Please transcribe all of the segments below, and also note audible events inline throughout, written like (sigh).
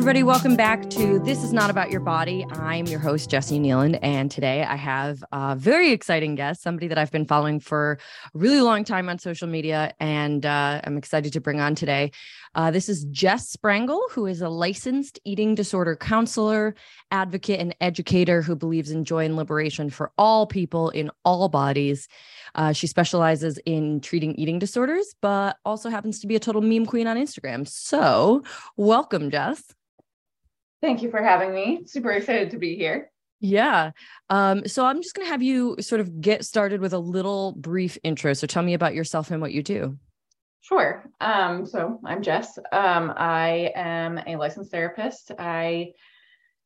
everybody. Welcome back to This Is Not About Your Body. I'm your host, Jessi Kneeland. And today I have a very exciting guest, somebody that I've been following for a really long time on social media. And uh, I'm excited to bring on today. Uh, this is Jess Sprengle, who is a licensed eating disorder counselor, advocate, and educator who believes in joy and liberation for all people in all bodies. Uh, she specializes in treating eating disorders, but also happens to be a total meme queen on Instagram. So, welcome, Jess. Thank you for having me. Super excited to be here. Yeah. Um, so I'm just going to have you sort of get started with a little brief intro. So tell me about yourself and what you do. Sure. Um, so I'm Jess. Um, I am a licensed therapist. I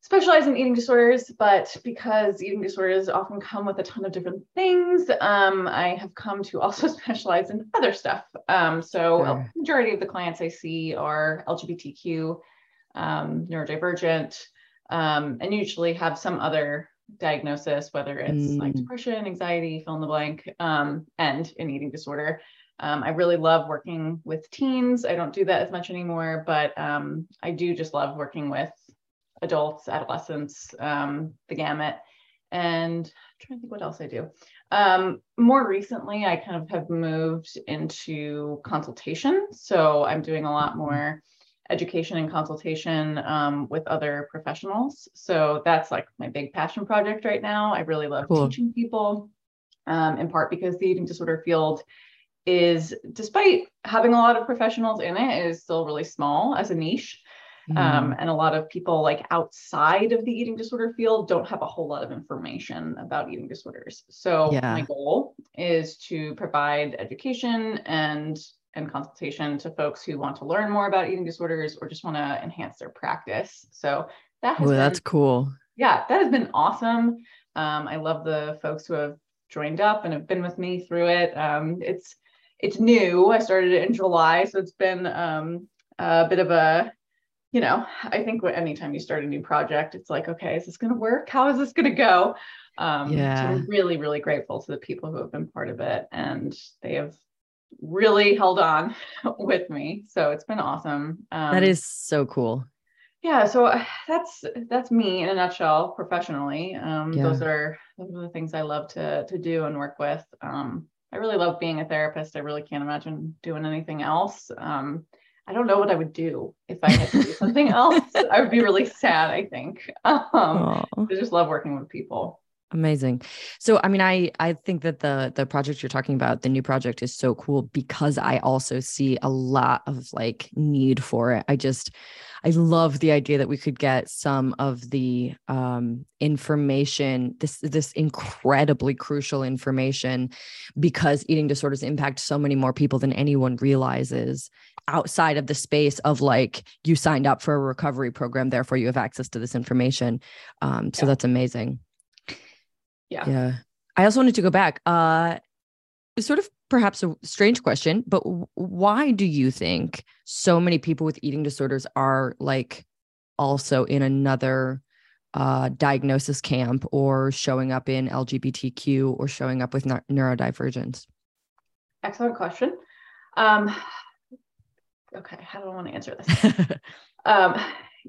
specialize in eating disorders, but because eating disorders often come with a ton of different things, um, I have come to also (laughs) specialize in other stuff. Um, so sure. a majority of the clients I see are LGBTQ um, neurodivergent, um, and usually have some other diagnosis, whether it's mm. like depression, anxiety, fill in the blank, um, and an eating disorder. Um, I really love working with teens. I don't do that as much anymore, but um, I do just love working with adults, adolescents, um, the gamut. And I'm trying to think what else I do. Um, more recently, I kind of have moved into consultation. So I'm doing a lot mm-hmm. more education and consultation um, with other professionals. So that's like my big passion project right now. I really love cool. teaching people, um, in part because the eating disorder field is, despite having a lot of professionals in it, is still really small as a niche. Mm. Um, and a lot of people like outside of the eating disorder field don't have a whole lot of information about eating disorders. So yeah. my goal is to provide education and and consultation to folks who want to learn more about eating disorders or just want to enhance their practice. So that has Ooh, been, that's cool. Yeah, that has been awesome. Um, I love the folks who have joined up and have been with me through it. Um, it's it's new. I started it in July, so it's been um, a bit of a, you know, I think anytime you start a new project, it's like, okay, is this going to work? How is this going to go? Um, yeah. So I'm really, really grateful to the people who have been part of it, and they have really held on (laughs) with me. So it's been awesome. Um, that is so cool. Yeah, so uh, that's that's me in a nutshell professionally. Um, yeah. Those are those are the things I love to to do and work with. Um, I really love being a therapist. I really can't imagine doing anything else. Um, I don't know what I would do if I had to do something (laughs) else. I would be really sad. I think. (laughs) Um, I just love working with people. Amazing. So I mean I I think that the the project you're talking about, the new project is so cool because I also see a lot of like need for it. I just I love the idea that we could get some of the um information this this incredibly crucial information because eating disorders impact so many more people than anyone realizes outside of the space of like you signed up for a recovery program therefore you have access to this information. Um so yeah. that's amazing. Yeah. Yeah. I also wanted to go back. Uh, sort of perhaps a strange question, but why do you think so many people with eating disorders are like also in another uh, diagnosis camp or showing up in LGBTQ or showing up with neurodivergence? Excellent question. Um, okay, how do I want to answer this? (laughs) um,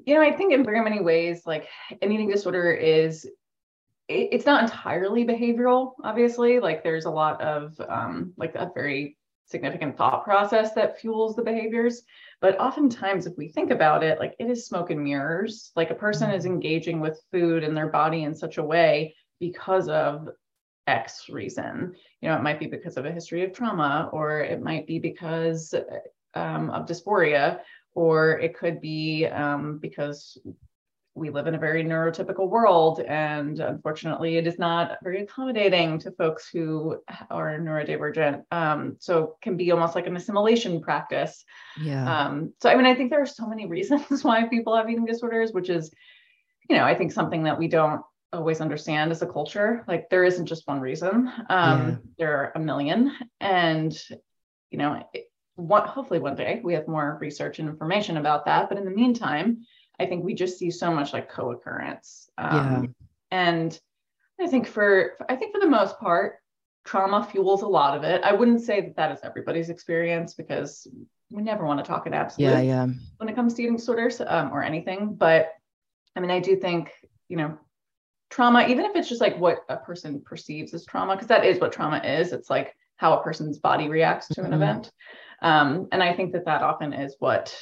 you know, I think in very many ways, like an eating disorder is it's not entirely behavioral obviously. Like there's a lot of um, like a very significant thought process that fuels the behaviors. But oftentimes if we think about it like it is smoke and mirrors. Like a person is engaging with food and their body in such a way because of x reason. You know it might be because of a history of trauma or it might be because um, of dysphoria or it could be um, because we live in a very neurotypical world and unfortunately it is not very accommodating to folks who are neurodivergent um, so can be almost like an assimilation practice. Yeah. Um, so i mean i think there are so many reasons (laughs) why people have eating disorders which is you know i think something that we don't always understand as a culture like there isn't just one reason. Um, yeah. there are a million and you know what hopefully one day we have more research and information about that but in the meantime I think we just see so much like co-occurrence. Um, yeah. And I think for, I think for the most part, trauma fuels a lot of it. I wouldn't say that that is everybody's experience because we never want to talk in absolute Yeah, yeah. when it comes to eating disorders um, or anything. But I mean, I do think, you know, trauma, even if it's just like what a person perceives as trauma, because that is what trauma is. It's like how a person's body reacts to an Mhm. event. Um, and I think that that often is what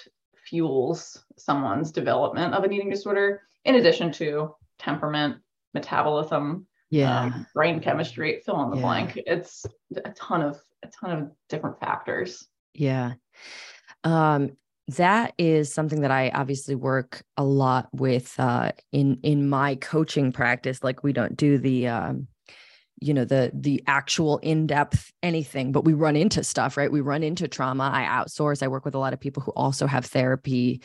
fuels someone's development of an eating disorder, in addition to temperament, metabolism, Yeah. um, brain chemistry, fill in the Yeah. blank. It's a ton of a ton of different factors. Yeah. Um, that is something that I obviously work a lot with uh, in in my coaching practice. Like we don't do the um, you know the the actual in-depth anything but we run into stuff right? We run into trauma. I outsource. I work with a lot of people who also have therapy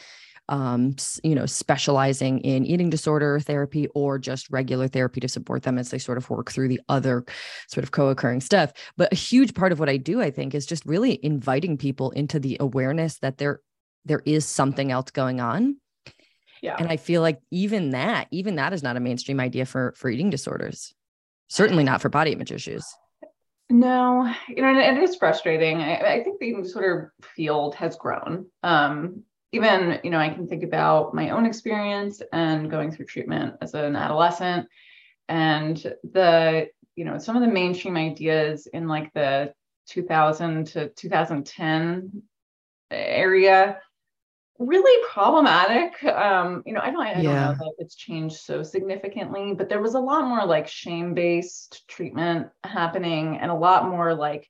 um you know specializing in eating disorder therapy or just regular therapy to support them as they sort of work through the other sort of co-occurring stuff. But a huge part of what i do i think is just really inviting people into the awareness that there there is something else going on. Yeah. and i feel like even that even that is not a mainstream idea for for eating disorders certainly not for body image issues No, you know, and it is frustrating. I, I think the sort of field has grown. Um, even, you know, I can think about my own experience and going through treatment as an adolescent and the, you know, some of the mainstream ideas in like the 2000 to 2010 area really problematic. Um, you know, I don't, I don't Yeah. know that it's changed so significantly, but there was a lot more like shame-based treatment happening and a lot more like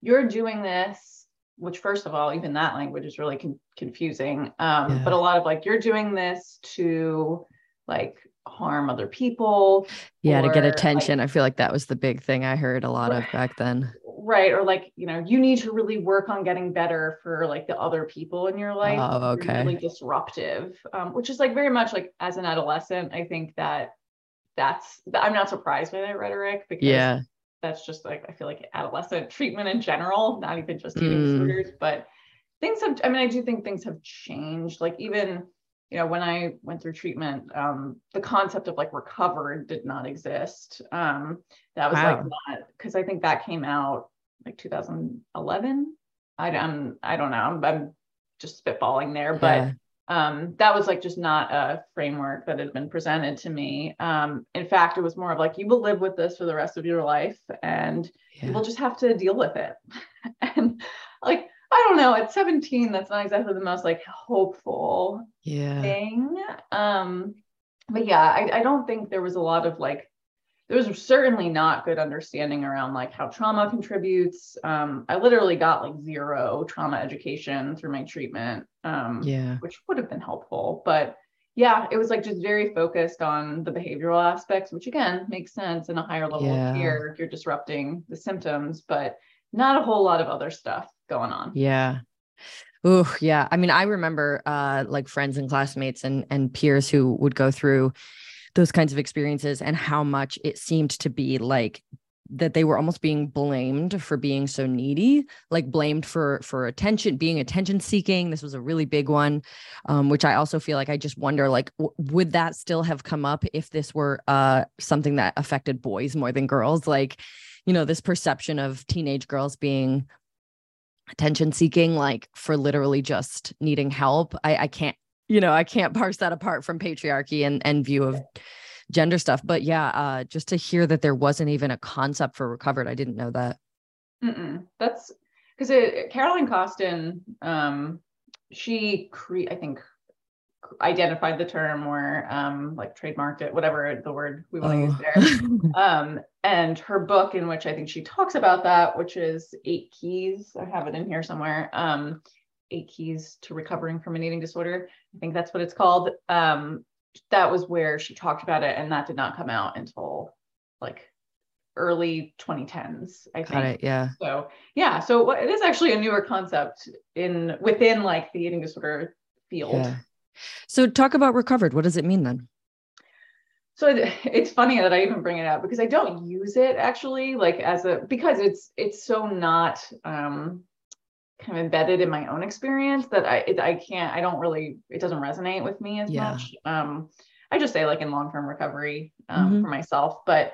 you're doing this, which first of all, even that language is really con- confusing. Um, Yeah. but a lot of like you're doing this to like harm other people. yeah to get or, like, attention i feel like that was the big thing i heard a lot of back then right or like you know you need to really work on getting better for like the other people in your life Oh, okay. really disruptive um, which is like very much like as an adolescent i think that that's i'm not surprised by that rhetoric because yeah that's just like i feel like adolescent treatment in general not even just eating Mm. disorders but things have i mean i do think things have changed like even you know when i went through treatment um the concept of like recovered did not exist um that was like not because i think that came out like 2011 i don't i don't know i'm, I'm just spitballing there but yeah. um, that was like just not a framework that had been presented to me. Um, in fact, it was more of like you will live with this for the rest of your life, and you will just have to deal with it. (laughs) and like I don't know, at 17, that's not exactly the most like hopeful yeah thing. Um, but yeah, I, I don't think there was a lot of like there was certainly not good understanding around like how trauma contributes. Um, I literally got like zero trauma education through my treatment. Um, yeah which would have been helpful. But yeah, it was like just very focused on the behavioral aspects, which again makes sense in a higher level Yeah. of care. You're disrupting the symptoms, but not a whole lot of other stuff going on. Yeah. Oh, yeah. I mean, I remember uh like friends and classmates and and peers who would go through those kinds of experiences and how much it seemed to be like that they were almost being blamed for being so needy like blamed for for attention being attention seeking this was a really big one um, which i also feel like i just wonder like w- would that still have come up if this were uh something that affected boys more than girls like you know this perception of teenage girls being attention seeking like for literally just needing help. I i can't you know i can't parse that apart from patriarchy and and view of gender stuff. But yeah uh just to hear that there wasn't even a concept for recovered i didn't know that. Mm-mm. That's because Carolyn Costin, um, she cre- I think identified the term or um, like trademarked it, whatever the word we want to use there. um, and her book in which I think she talks about that, which is Eight Keys. I have it in here somewhere. Um, Eight Keys to Recovering from an Eating Disorder. I think that's what it's called. Um, that was where she talked about it, and that did not come out until like early 2010s. I think. got it yeah So yeah, so it is actually a newer concept in within like the eating disorder field. yeah so talk about recovered what does it mean then So it, it's funny that I even bring it up because I don't use it actually like as a because it's it's so not um kind of embedded in my own experience that I it, I can't I don't really it doesn't resonate with me as Yeah. much. Um I just say like in long-term recovery um, Mhm. for myself, but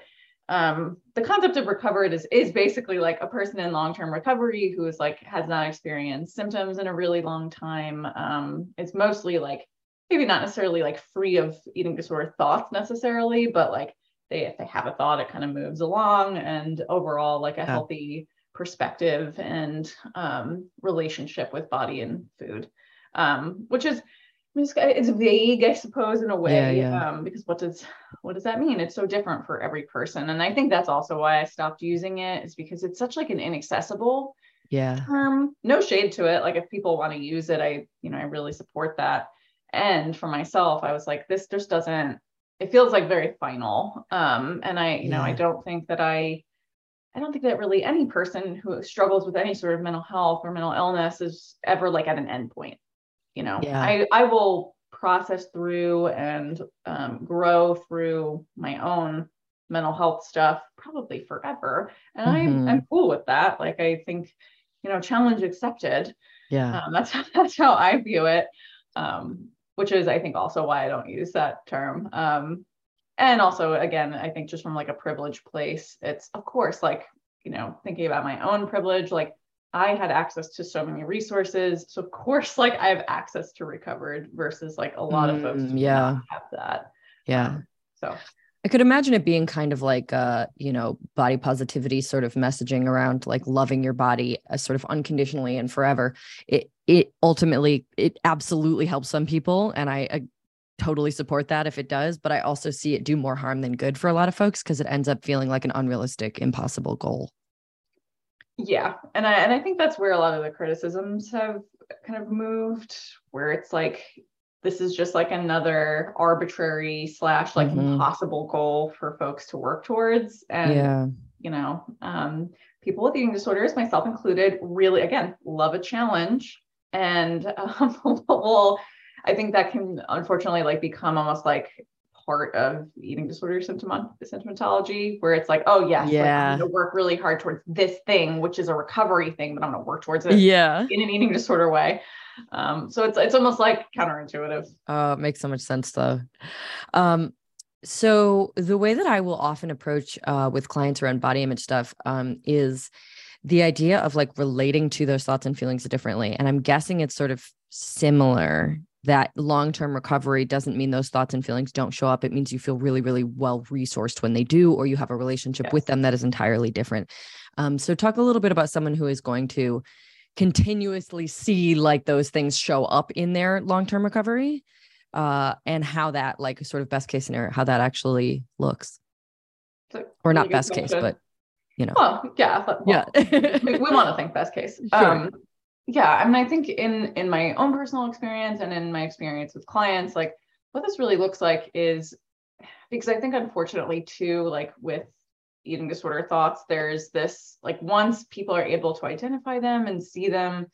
um, the concept of recovered is is basically like a person in long-term recovery who is like has not experienced symptoms in a really long time. Um, it's mostly like maybe not necessarily like free of eating disorder thoughts necessarily, but like they if they have a thought, it kind of moves along and overall like a yeah. healthy perspective and um, relationship with body and food, um, which is it's vague, I suppose, in a way, yeah, yeah. Um, because what does what does that mean? It's so different for every person, and I think that's also why I stopped using it, is because it's such like an inaccessible yeah term. No shade to it. Like if people want to use it, I you know I really support that. And for myself, I was like, this just doesn't. It feels like very final, um, and I you yeah. know I don't think that I I don't think that really any person who struggles with any sort of mental health or mental illness is ever like at an end point. You know, yeah. I, I will process through and um, grow through my own mental health stuff probably forever. And mm-hmm. I'm, I'm cool with that. Like, I think, you know, challenge accepted. Yeah. Um, that's, (laughs) that's how I view it. Um, which is, I think, also why I don't use that term. Um, and also again i think just from like a privileged place it's of course like you know thinking about my own privilege like i had access to so many resources. So of course (laughs) like i have access to recovered versus like a lot mm, of folks mm, yeah. have that. Yeah. Um, so I could imagine it being kind of like uh, you know, body positivity sort of messaging around like loving your body as sort of unconditionally and forever. It it ultimately it absolutely helps some people and I, I totally support that if it does, but I also see it do more harm than good for a lot of folks because it ends up feeling like an unrealistic, impossible goal. Yeah, and I and I think that's where a lot of the criticisms have kind of moved, where it's like this is just like another arbitrary slash like mm-hmm. impossible goal for folks to work towards, and yeah. you know, um, people with eating disorders, myself included, really again love a challenge and (laughs) um, will I think that can unfortunately like become almost like part of eating disorder symptom symptomatology where it's like, oh yes, yeah, like, gonna work really hard towards this thing, which is a recovery thing, but I'm gonna work towards it yeah in an eating disorder way. Um, so it's it's almost like counterintuitive. Oh, it makes so much sense though. Um, so the way that I will often approach uh, with clients around body image stuff um, is the idea of like relating to those thoughts and feelings differently. And I'm guessing it's sort of similar that long-term recovery doesn't mean those thoughts and feelings don't show up it means you feel really really well resourced when they do or you have a relationship yes. with them that is entirely different um, so talk a little bit about someone who is going to continuously see like those things show up in their long-term recovery uh, and how that like sort of best case scenario how that actually looks. Or not best case but you know. Well yeah well, yeah. (laughs) we, we want to think best case. Sure. um yeah i mean i think in in my own personal experience and in my experience with clients like what this really looks like is because i think unfortunately too like with eating disorder thoughts there's this like once people are able to identify them and see them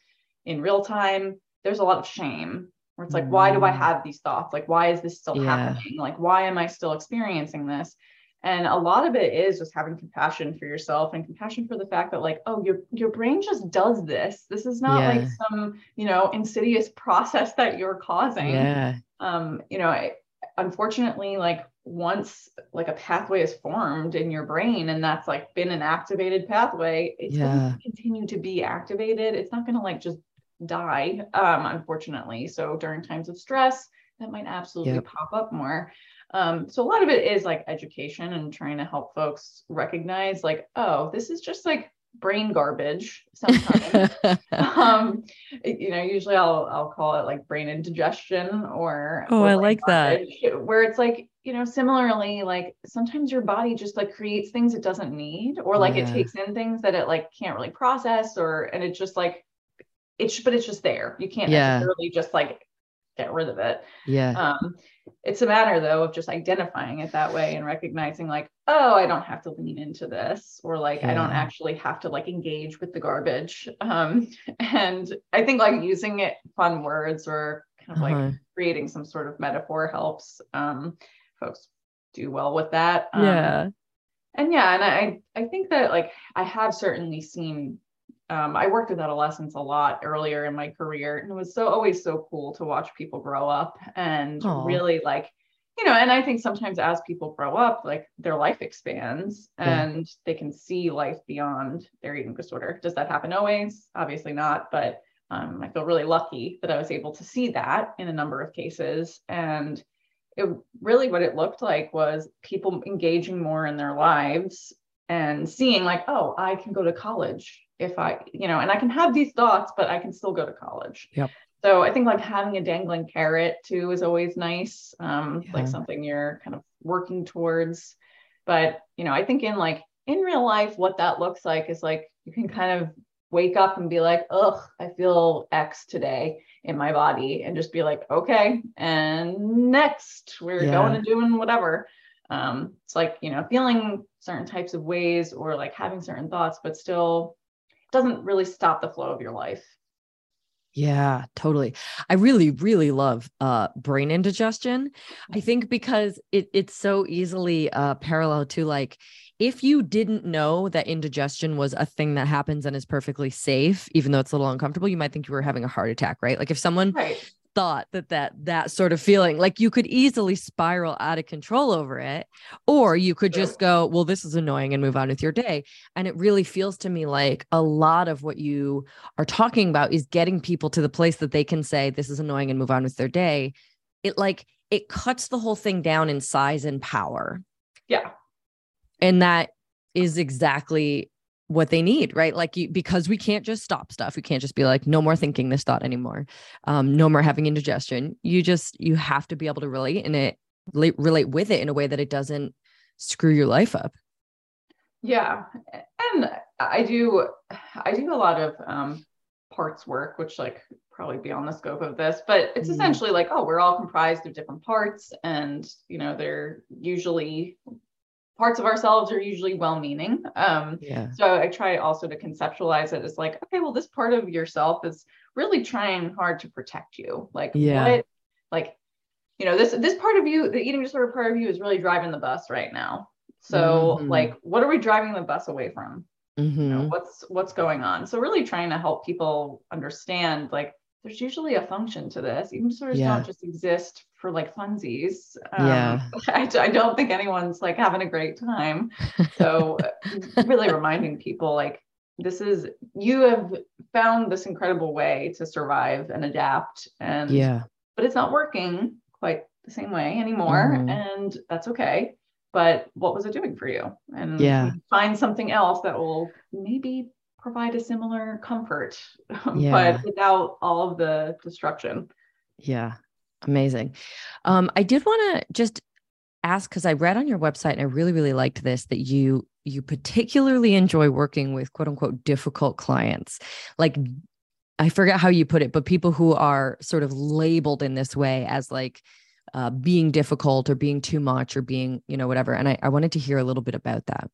in real time there's a lot of shame where it's like mm. why do i mm. have these thoughts like why is this still yeah. happening like why am i still experiencing this and a lot of it is just having compassion for yourself and compassion for the fact that like oh your your brain just does this this is not yeah. like some you know insidious (laughs) process that you're causing yeah um you know I, unfortunately like once like a pathway is formed in your brain and that's like been an activated pathway it's yeah. going to continue to be activated it's not going to like just die um unfortunately so during times of stress that might absolutely yep. pop up more um, so a lot of it is like education and trying to help folks recognize like, oh, this is just like brain garbage sometimes. (laughs) um, you know, usually I'll I'll call it like brain indigestion or oh, I like that. Where it's like, you know, similarly, like sometimes your body just like creates things it doesn't need, or like yeah. it takes in things that it like can't really process, or and it's just like it's but it's just there. You can't yeah. necessarily just like get rid of it. Yeah. Um, it's a matter though of just identifying it that way and recognizing like, oh, I don't have to lean into this, or like yeah. I don't actually have to like engage with the garbage. Um, (laughs) and I think like using it fun words or kind of uh-huh. like creating some sort of metaphor helps um, folks do well with that. Um, yeah. And yeah, and I I think that like I have certainly seen um, I worked with adolescents a lot earlier in my career, and it was so always so cool to watch people grow up and Aww. really like, you know, and I think sometimes as people grow up, like their life expands Yeah. and they can see life beyond their eating disorder. Does that happen always? Obviously not, but um, I feel really lucky that I was able to see that in a number of cases. And it really what it looked like was people engaging more in their lives and seeing like, oh, I can go to college if I, you know, and I can have these thoughts, but I can still go to college. Yep. So I think like having a dangling carrot too is always nice. Um, Yeah. like something you're kind of working towards. But you know, I think in like in real life, what that looks like is like you can kind of wake up and be like, ugh, I feel X today in my body, and just be like, okay, and next we're Yeah. going and doing whatever. Um, it's like, you know, feeling certain types of ways or like having certain thoughts, but still doesn't really stop the flow of your life. Yeah, totally. I really, really love uh brain indigestion. I think because it it's so easily uh parallel to like if you didn't know that indigestion was a thing that happens and is perfectly safe, even though it's a little uncomfortable, you might think you were having a heart attack, right? Like if someone Right. thought that that that sort of feeling like you could easily spiral out of control over it or you could just go well this is annoying and move on with your day and it really feels to me like a lot of what you are talking about is getting people to the place that they can say this is annoying and move on with their day it like it cuts the whole thing down in size and power Yeah. And that is exactly what they need right? Like you because we can't just stop stuff. We can't just be like no more thinking this thought anymore. Um no more having indigestion. You just you have to be able to relate in it relate, relate with it in a way that it doesn't screw your life up. Yeah. And I do I do a lot of um parts work, which like probably beyond the scope of this, but it's Mm. essentially like, oh, we're all comprised of different parts and you know, they're usually parts of ourselves are usually well-meaning. Um yeah so I try also to conceptualize it as like, okay, well, this part of yourself is really trying hard to protect you. Like Yeah. what like, you know, this this part of you, the eating disorder part of you is really driving the bus right now. So Mhm. like what are we driving the bus away from? You know, Mhm. what's what's going on? So really trying to help people understand like there's usually a function to this. Disorders Yeah. don't just exist for like funsies. Um, Yeah. (laughs) I, I don't think anyone's like having a great time. So uh, really (laughs) reminding people like this is you have found this incredible way to survive and adapt and yeah but it's not working quite the same way anymore Mhm. and that's okay but what was it doing for you and Yeah. find something else that will maybe provide a similar comfort (laughs) Yeah. but without all of the destruction Yeah. Amazing. Um, I did want to just ask because I read on your website and I really, really liked this that you you particularly enjoy working with quote unquote difficult clients. Like I forget how you put it, but people who are sort of labeled in this way as like uh, being difficult or being too much or being, you know, whatever. And I, I wanted to hear a little bit about that.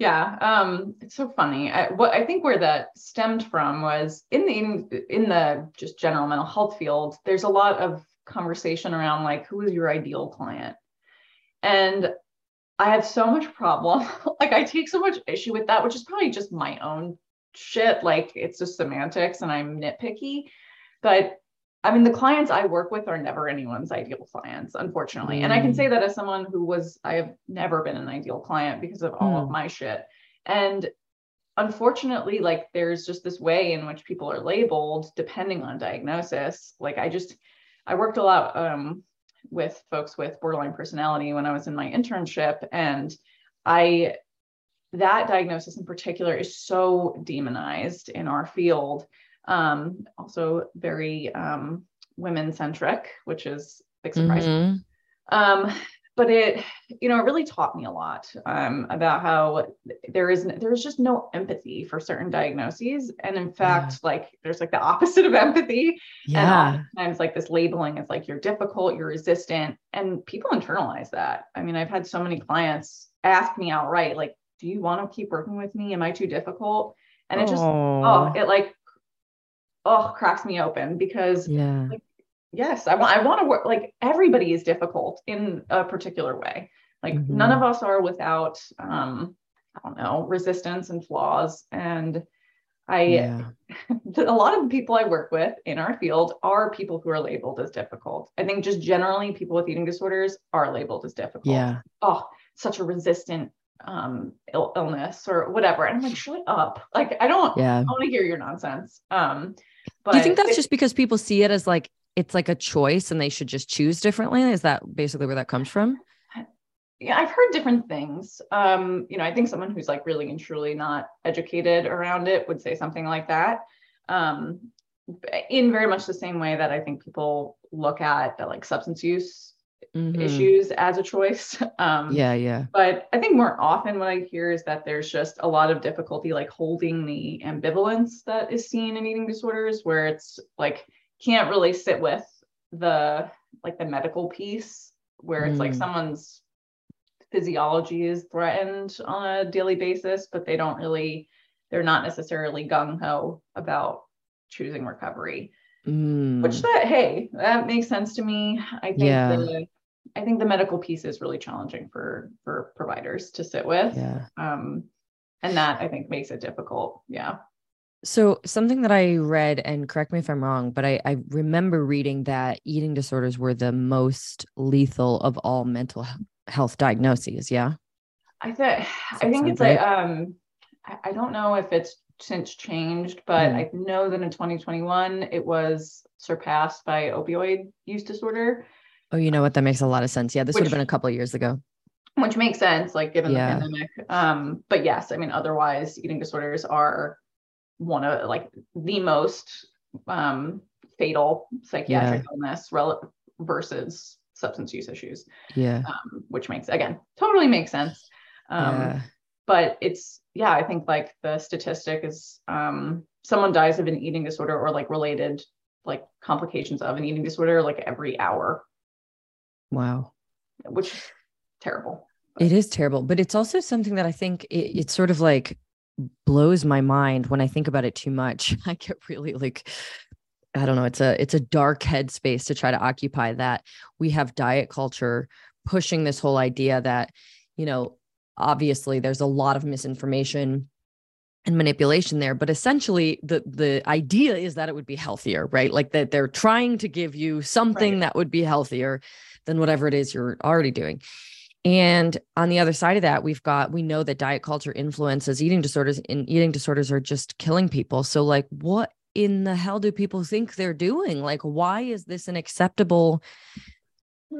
Yeah, um, it's so funny. I, what I think where that stemmed from was in the in the just general mental health field. There's a lot of conversation around like who is your ideal client, and I have so much problem. (laughs) like I take so much issue with that, which is probably just my own shit. Like it's just semantics, and I'm nitpicky. But I mean, the clients I work with are never anyone's ideal clients, unfortunately. And I can Mm. say that as someone who was, I have never been an ideal client because of all of Mm. my shit. And unfortunately, like there's just this way in which people are labeled depending on diagnosis. Like I just, I worked a lot um, with folks with borderline personality when I was in my internship. And I, that diagnosis in particular is so demonized in our field um, also very um, women centric, which is a big surprise. Mhm. Um, but it, you know, it really taught me a lot um, about how there is there is just no empathy for certain diagnoses, and in fact, like there's like the opposite of empathy, and Yeah. oftentimes like this labeling is like you're difficult, you're resistant, and people internalize that. I mean, I've had so many clients ask me outright, like, "Do you want to keep working with me? Am I too difficult?" And it just oh, it like oh cracks me open because yeah. yes i want i want to work like everybody is difficult in a particular way like Mhm. none of us are without um i don't know resistance and flaws and I yeah. (laughs) a lot of the people I work with in our field are people who are labeled as difficult. I think just generally people with eating disorders are labeled as difficult. Yeah. Oh, such a resistant um Ill- illness or whatever. And I'm like, shut up. Like I don't yeah. I want to hear your nonsense. Um but Do you think that's just because people see it as like it's like a choice and they should just choose differently? Is that basically where that comes from? yeah, I've heard different things. Um, you know, I think someone who's like really and truly not educated around it would say something like that. Um, in very much the same way that I think people look at like substance use mm-hmm. issues as a choice. (laughs) Um, yeah, yeah. But I think more often what I hear is that there's just a lot of difficulty like holding the ambivalence that is seen in eating disorders, where it's like can't really sit with the like the medical piece, where it's mm. like someone's physiology is threatened on a daily basis, but they don't really, they're not necessarily gung ho about choosing recovery. Mm. Which that hey, that makes sense to me. I think yeah. the I think the medical piece is really challenging for for providers to sit with. Yeah. Um, and that I think makes it difficult. Yeah. So something that I read, and correct me if I'm wrong, but I, I remember reading that eating disorders were the most lethal of all mental health diagnoses. Yeah. I think I think it's right? like um I, I, don't know if it's since changed, but mm. I know that in 2021 it was surpassed by opioid use disorder. Oh, you know what? That makes a lot of sense. Yeah, this which, would have been a couple of years ago. Which makes sense, like given yeah. the pandemic. Um, but yes, I mean, otherwise, eating disorders are one of like the most um, fatal psychiatric yeah. illness rel- versus substance use issues. Yeah. Um, which makes again totally makes sense. Um, yeah. But it's yeah, I think like the statistic is um, someone dies of an eating disorder or like related like complications of an eating disorder like every hour. Wow. Which terrible. It is terrible, but it's also something that I think it, it's sort of like blows my mind when I think about it too much. (laughs) I get really like I don't know, it's a it's a dark headspace to try to occupy that. We have diet culture pushing this whole idea that, you know, obviously there's a lot of misinformation and manipulation there but essentially the the idea is that it would be healthier right like that they're trying to give you something right. that would be healthier than whatever it is you're already doing and on the other side of that we've got we know that diet culture influences eating disorders and eating disorders are just killing people so like what in the hell do people think they're doing? Like, why is this an acceptable?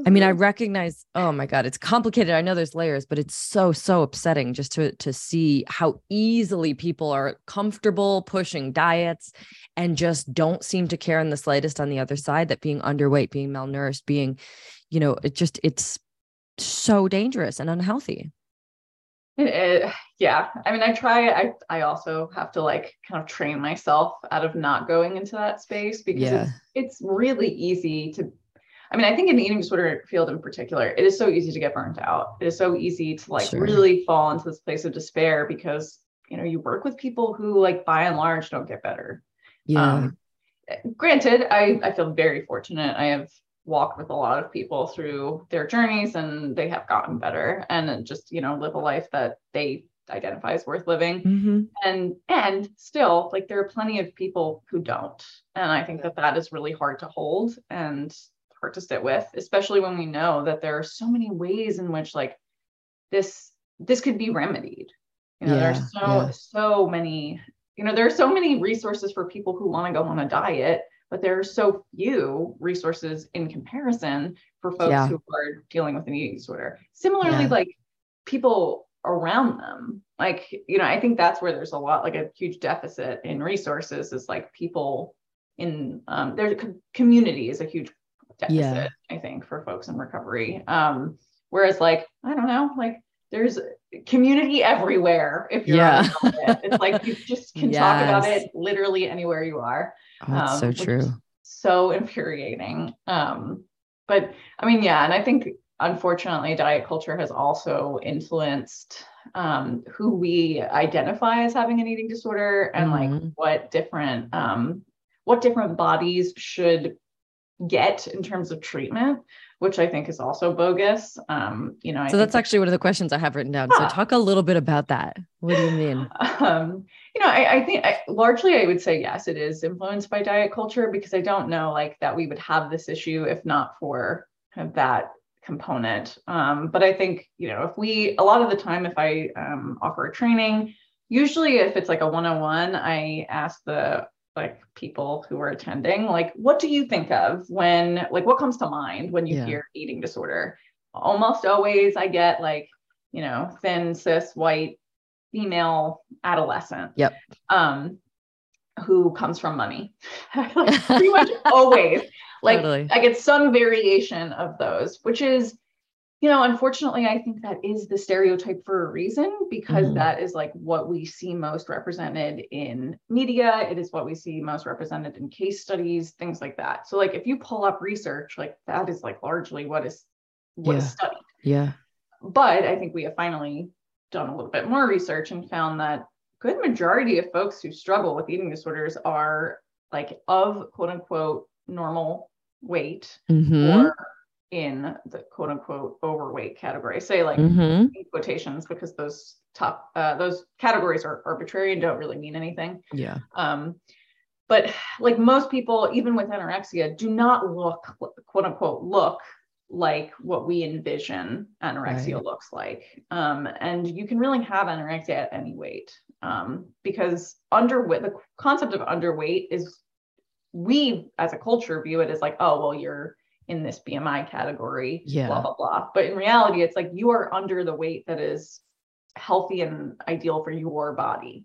I mean, I mm-hmm. recognize, oh my God, it's complicated. I know there's layers, but it's so, so upsetting just to to see how easily people are comfortable pushing diets and just don't seem to care in the slightest on the other side that being underweight, being malnourished, being, you know, it just it's so dangerous and unhealthy. It, yeah, I mean, I try. I I also have to like kind of train myself out of not going into that space because yeah. it's, it's really easy to. I mean, I think in the eating disorder field in particular, it is so easy to get burnt out. It is so easy to like sure. really fall into this place of despair because you know you work with people who like by and large don't get better. Yeah. Um, granted, I I feel very fortunate. I have walked with a lot of people through their journeys and they have gotten better and just you know live a life that they identify as worth living mm-hmm. and and still like there are plenty of people who don't and i think that that is really hard to hold and hard it with especially when we know that there are so many ways in which like this this could be remedied you know yeah, there's so yeah. so many you know there are so many resources for people who want to go on a diet but there are so few resources in comparison for folks yeah. who are dealing with an eating disorder. Similarly, like people around them, like, you know, I think that's where there's a lot, like a huge deficit in resources is like people in, um, there's a community is a huge deficit, yeah. I think, for folks in recovery. Um, whereas like, I don't know, like there's community everywhere if you're yeah. it. It's like you just (laughs) can yes. talk about it literally anywhere you are. Oh, that's um, so true. So infuriating. Um, but I mean, yeah, and I think unfortunately, diet culture has also influenced um, who we identify as having an eating disorder and mm-hmm. like what different um, what different bodies should get in terms of treatment which I think is also bogus. Um, you know, I so that's actually one of the questions I have written down. So talk a little bit about that. What do you mean? (laughs) Um, you know, I, I think I, largely I would say yes, it is influenced by diet culture because I don't know like that we would have this issue if not for kind of that component. Um, but I think you know if we a lot of the time if I um, offer a training, usually if it's like a one-on-one, I ask the like people who are attending like what do you think of when like what comes to mind when you yeah. hear eating disorder almost always i get like you know thin cis white female adolescent yep um who comes from money (laughs) pretty much (laughs) always like totally. i get some variation of those which is you know, unfortunately, I think that is the stereotype for a reason because mm-hmm. that is like what we see most represented in media. It is what we see most represented in case studies, things like that. So, like, if you pull up research, like that is like largely what is what yeah. is studied. Yeah. But I think we have finally done a little bit more research and found that good majority of folks who struggle with eating disorders are like of quote unquote normal weight mm-hmm. or in the quote unquote overweight category. Say like mm-hmm. quotations because those top uh, those categories are arbitrary and don't really mean anything. Yeah. Um, but like most people, even with anorexia, do not look quote unquote look like what we envision anorexia right. looks like. Um, and you can really have anorexia at any weight um, because underweight, the concept of underweight is we as a culture view it as like, oh, well, you're in this BMI category, yeah. blah, blah, blah. But in reality, it's like you are under the weight that is healthy and ideal for your body.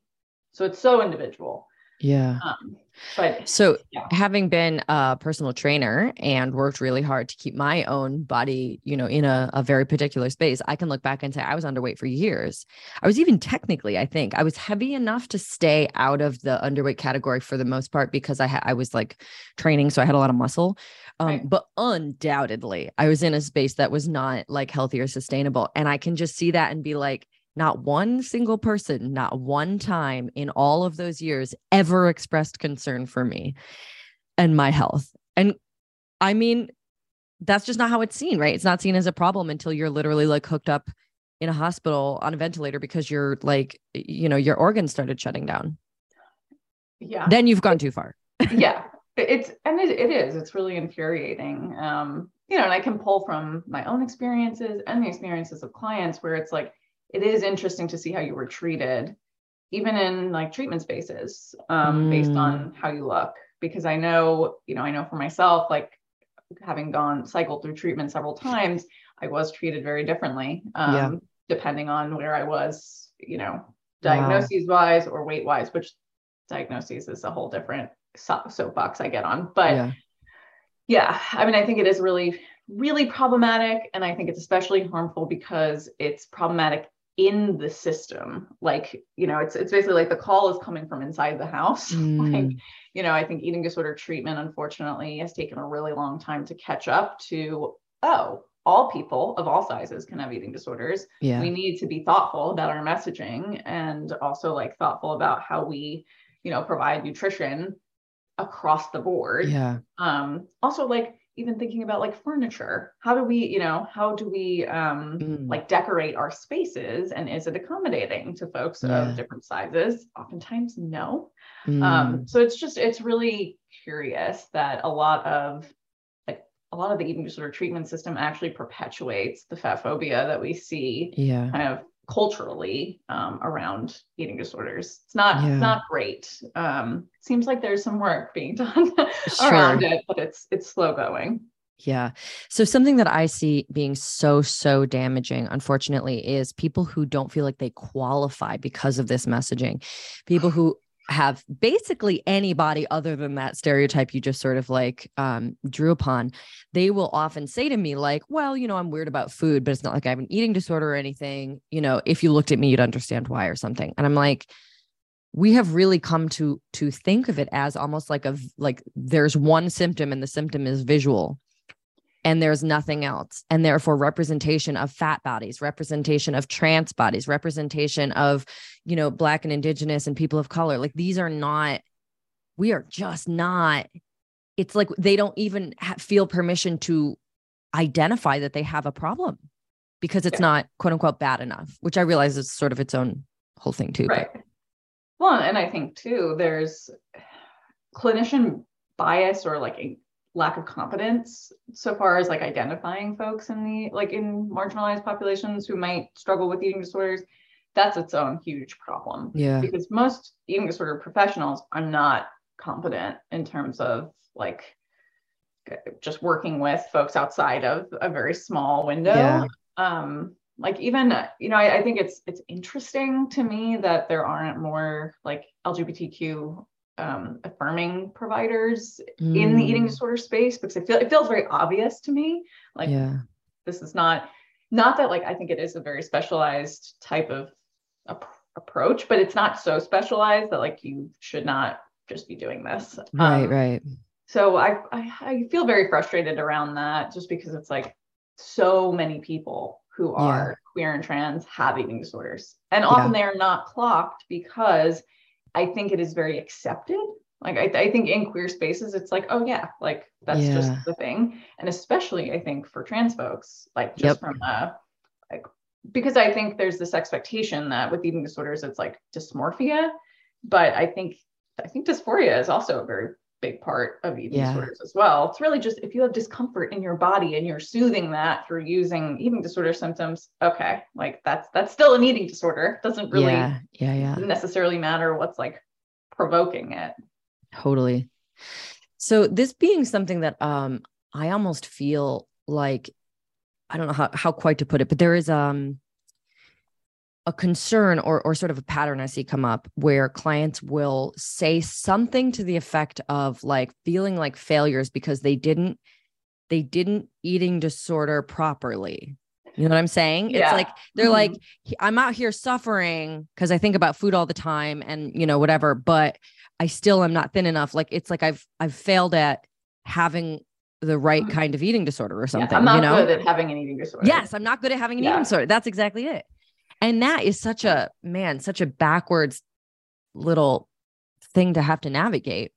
So it's so individual. Yeah. Um, but so yeah. having been a personal trainer and worked really hard to keep my own body, you know, in a, a very particular space, I can look back and say I was underweight for years. I was even technically, I think I was heavy enough to stay out of the underweight category for the most part because I had I was like training, so I had a lot of muscle. Um, right. But undoubtedly, I was in a space that was not like healthy or sustainable. And I can just see that and be like, not one single person, not one time in all of those years ever expressed concern for me and my health. And I mean, that's just not how it's seen, right? It's not seen as a problem until you're literally like hooked up in a hospital on a ventilator because you're like, you know, your organs started shutting down. Yeah. Then you've gone too far. (laughs) yeah it's and it, it is it's really infuriating um you know and i can pull from my own experiences and the experiences of clients where it's like it is interesting to see how you were treated even in like treatment spaces um, mm. based on how you look because i know you know i know for myself like having gone cycled through treatment several times i was treated very differently um, yeah. depending on where i was you know diagnoses wow. wise or weight wise which diagnoses is a whole different soapbox I get on. But yeah. yeah, I mean, I think it is really, really problematic. And I think it's especially harmful because it's problematic in the system. Like, you know, it's it's basically like the call is coming from inside the house. (laughs) Mm. like, you know, I think eating disorder treatment, unfortunately, has taken a really long time to catch up to, oh, all people of all sizes can have eating disorders. Yeah. We need to be thoughtful about our messaging and also like thoughtful about how we, you know, provide nutrition across the board. Yeah. Um, also like even thinking about like furniture. How do we, you know, how do we um mm. like decorate our spaces and is it accommodating to folks yeah. of different sizes? Oftentimes no. Mm. Um, so it's just it's really curious that a lot of like a lot of the eating disorder treatment system actually perpetuates the fat phobia that we see yeah. kind of culturally um, around eating disorders. It's not yeah. not great. Um, seems like there's some work being (laughs) done around it, but it's it's slow going. Yeah. So something that I see being so so damaging unfortunately is people who don't feel like they qualify because of this messaging. People who have basically anybody other than that stereotype you just sort of like um, drew upon, they will often say to me, like, well, you know, I'm weird about food, but it's not like I have an eating disorder or anything. You know, if you looked at me, you'd understand why or something. And I'm like, we have really come to to think of it as almost like a like there's one symptom and the symptom is visual and there's nothing else. And therefore, representation of fat bodies, representation of trans bodies, representation of, you know, Black and Indigenous and people of color. Like these are not, we are just not, it's like they don't even ha- feel permission to identify that they have a problem because it's Yeah. not quote unquote bad enough, which I realize is sort of its own whole thing too. but- Right. Well, and I think too, there's clinician bias or like lack of competence so far as like identifying folks in the like in marginalized populations who might struggle with eating disorders. That's its own huge problem yeah. because most eating disorder professionals are not competent in terms of like just working with folks outside of a very small window Yeah. um like even you know I, I think it's it's interesting to me that there aren't more like lgbtq um affirming providers in the eating Mm, disorder space because i feel it feels very obvious to me like yeah. this is not not that like i think it is a very specialized type of ap- approach but it's not so specialized that like you should not just be doing this Right, Um, right. so I, I i feel very frustrated around that just because it's like so many people who Yeah. are queer and trans have eating disorders and often they are not clocked because i think it is very accepted like I, I think in queer spaces it's like oh yeah like that's Yeah. just the thing and especially i think for trans folks like just Yep. from a like because i think there's this expectation that with eating disorders it's like dysmorphia but i think i think dysphoria is also a very big part of eating Yeah. disorders as well it's really just if you have discomfort in your body and you're soothing that through using eating disorder symptoms okay like that's that's still an eating disorder It doesn't really yeah, yeah, yeah. necessarily matter what's like provoking it Totally. So this being something that um I almost feel like I don't know how, how quite to put it, but there is um a concern or or sort of a pattern I see come up where clients will say something to the effect of like feeling like failures because they didn't they didn't eating disorder properly. You know what I'm saying? It's Yeah. like they're like Mhm. "He- i'm out here suffering because i think about food all the time and you know whatever but i still am not thin enough like it's like i've i've failed at having the right Mhm. kind of eating disorder or Yeah, something i'm not you know good at having an eating disorder yes i'm not good at having an Yeah. eating disorder that's exactly it and that is such a man such a backwards little thing to have to navigate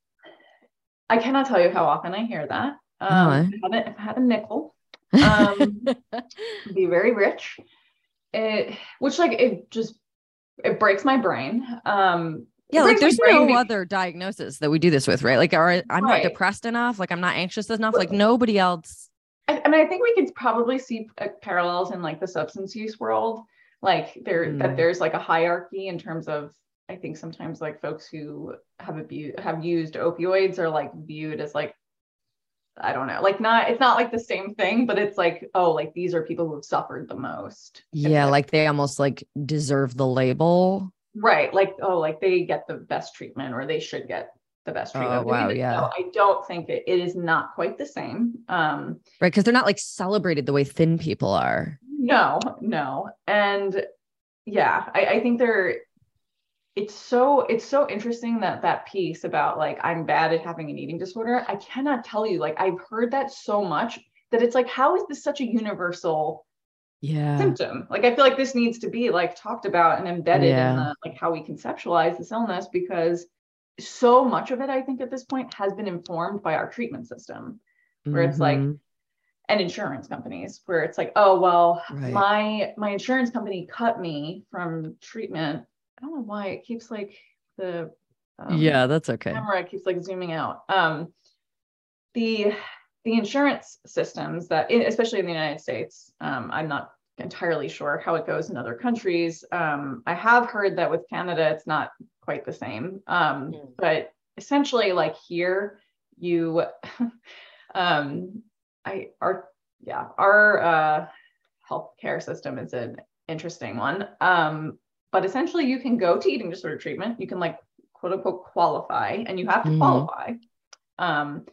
I cannot tell you how often I hear that. Um, Uh-huh. if, I had a, if I had a nickel, um, (laughs) be very rich. It, which like it just it breaks my brain. Um, yeah like there's no other diagnosis that we do this with right like or i'm not depressed enough like i'm not anxious enough like nobody else I, I mean, I think we could probably see uh, parallels in like the substance use world, like there Mm. that there's like a hierarchy in terms of. I think sometimes like folks who have abused have used opioids are like viewed as like I don't know, like not it's not like the same thing, but it's like oh, like these are people who have suffered the most. Yeah, like they almost like deserve the label. right, like oh, like they get the best treatment or they should get the best treatment. Oh, treatment. wow, yeah. though I don't think it, it is not quite the same. Um, Right. Cause they're not like celebrated the way thin people are. No, no. And yeah, I, I think there it's so it's so interesting that that piece about like I'm bad at having an eating disorder. I cannot tell you, like I've heard that so much that it's like, how is this such a universal Yeah. symptom? Like I feel like this needs to be like talked about and embedded Yeah. in the like how we conceptualize this illness because so much of it, I think at this point has been informed by our treatment system where it's like Mhm. And insurance companies where it's like oh well Right. my my insurance company cut me from treatment i don't know why it keeps like the um, yeah, that's okay. camera keeps like zooming out um the the insurance systems that especially in the united states um i'm not entirely sure how it goes in other countries um i have heard that with canada it's not quite the same um Mm. but essentially like here you (laughs) um i our yeah our uh healthcare system is an interesting one um but essentially you can go to eating disorder treatment you can like quote unquote qualify and you have to Mhm. qualify um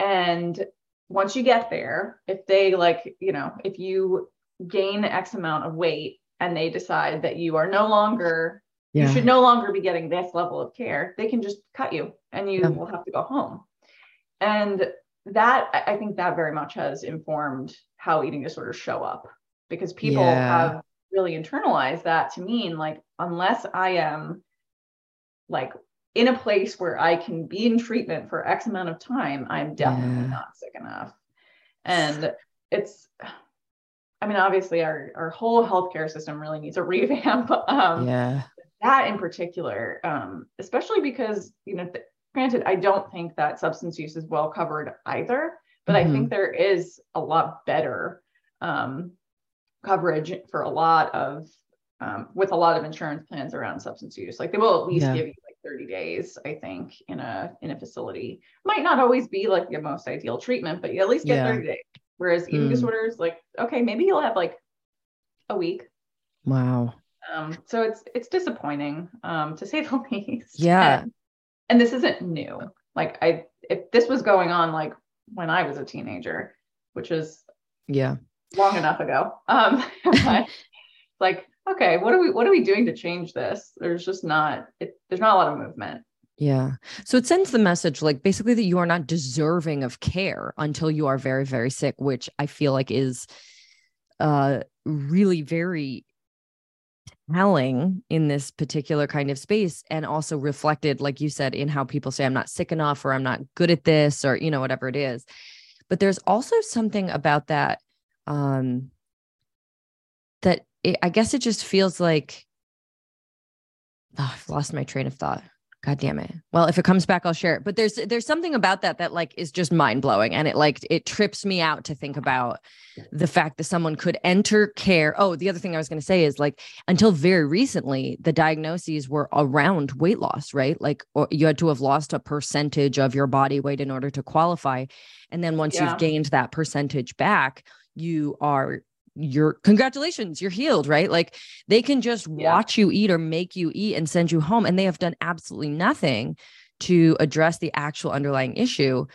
and once you get there if they like you know if you gain x amount of weight and they decide that you are no longer Yeah. you should no longer be getting this level of care they can just cut you and you Yeah. will have to go home and that I think that very much has informed how eating disorders show up because people Yeah. have really internalized that to mean like unless I am like in a place where I can be in treatment for X amount of time, I'm definitely Yeah. not sick enough. And it's I mean, obviously our our whole healthcare system really needs a revamp. (laughs) Um, yeah. That in particular, um, especially because you know, th- granted, I don't think that substance use is well covered either, but mm-hmm. I think there is a lot better um, coverage for a lot of um, with a lot of insurance plans around substance use. Like they will at least yeah. give you like 30 days, I think, in a in a facility. Might not always be like the most ideal treatment, but you at least get yeah. 30 days. Whereas eating mm. disorders, like, okay, maybe you'll have like a week. Wow. Um, so it's it's disappointing, um, to say the (laughs) least. Yeah. And, and this isn't new. Like I if this was going on like when I was a teenager, which is yeah long enough ago. Um (laughs) like, okay, what are we what are we doing to change this? There's just not it, there's not a lot of movement. Yeah. So it sends the message like basically that you are not deserving of care until you are very, very sick, which I feel like is uh really very telling in this particular kind of space and also reflected like you said in how people say i'm not sick enough or i'm not good at this or you know whatever it is. But there's also something about that um that it, i guess it just feels like oh, i've lost my train of thought God damn it. Well, if it comes back, I'll share it. But there's there's something about that that like is just mind blowing, and it like it trips me out to think about the fact that someone could enter care. Oh, the other thing I was going to say is like until very recently, the diagnoses were around weight loss, right? Like you had to have lost a percentage of your body weight in order to qualify, and then once yeah. you've gained that percentage back, you are you're congratulations, you're healed, right? Like they can just yeah. watch you eat or make you eat and send you home. And they have done absolutely nothing to address the actual underlying issue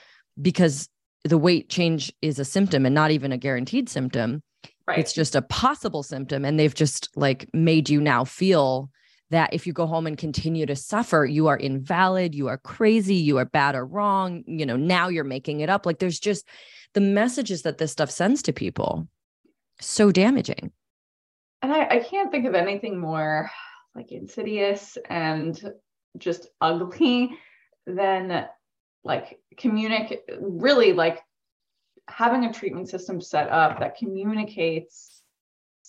because the weight change is a symptom and not even a guaranteed symptom. Right. It's just a possible symptom. And they've just like made you now feel that if you go home and continue to suffer, you are invalid, you are crazy, you are bad or wrong. You know, now you're making it up. Like there's just the messages that this stuff sends to people so damaging. And I, I can't think of anything more (sighs) like insidious and just ugly than like communicate really like having a treatment system set up that communicates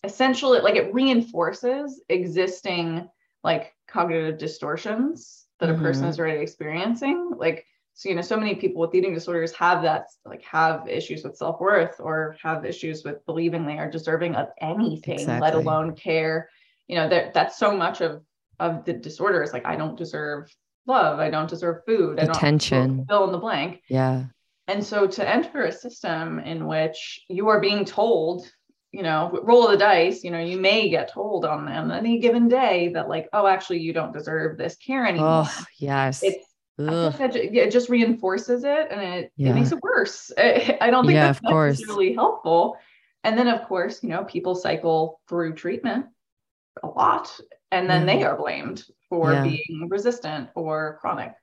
essentially like it reinforces existing like cognitive distortions that mm-hmm. a person mm-hmm. is already experiencing like so you know so many people with eating disorders have that like have issues with self-worth or have issues with believing they are deserving of anything exactly. let alone care. You know that that's so much of of the disorder is like i don't deserve love i don't deserve food attention. fill in the blank. Yeah. And so to enter a system in which you are being told you know roll of the dice you know you may get told on them any given day that like oh actually you don't deserve this care oh, anymore. oh yes. It's it just reinforces it and it, yeah. it makes it worse. (laughs) I don't think yeah, that's necessarily helpful. And then, of course, you know, people cycle through treatment a lot and then they are blamed for yeah. being resistant or chronic.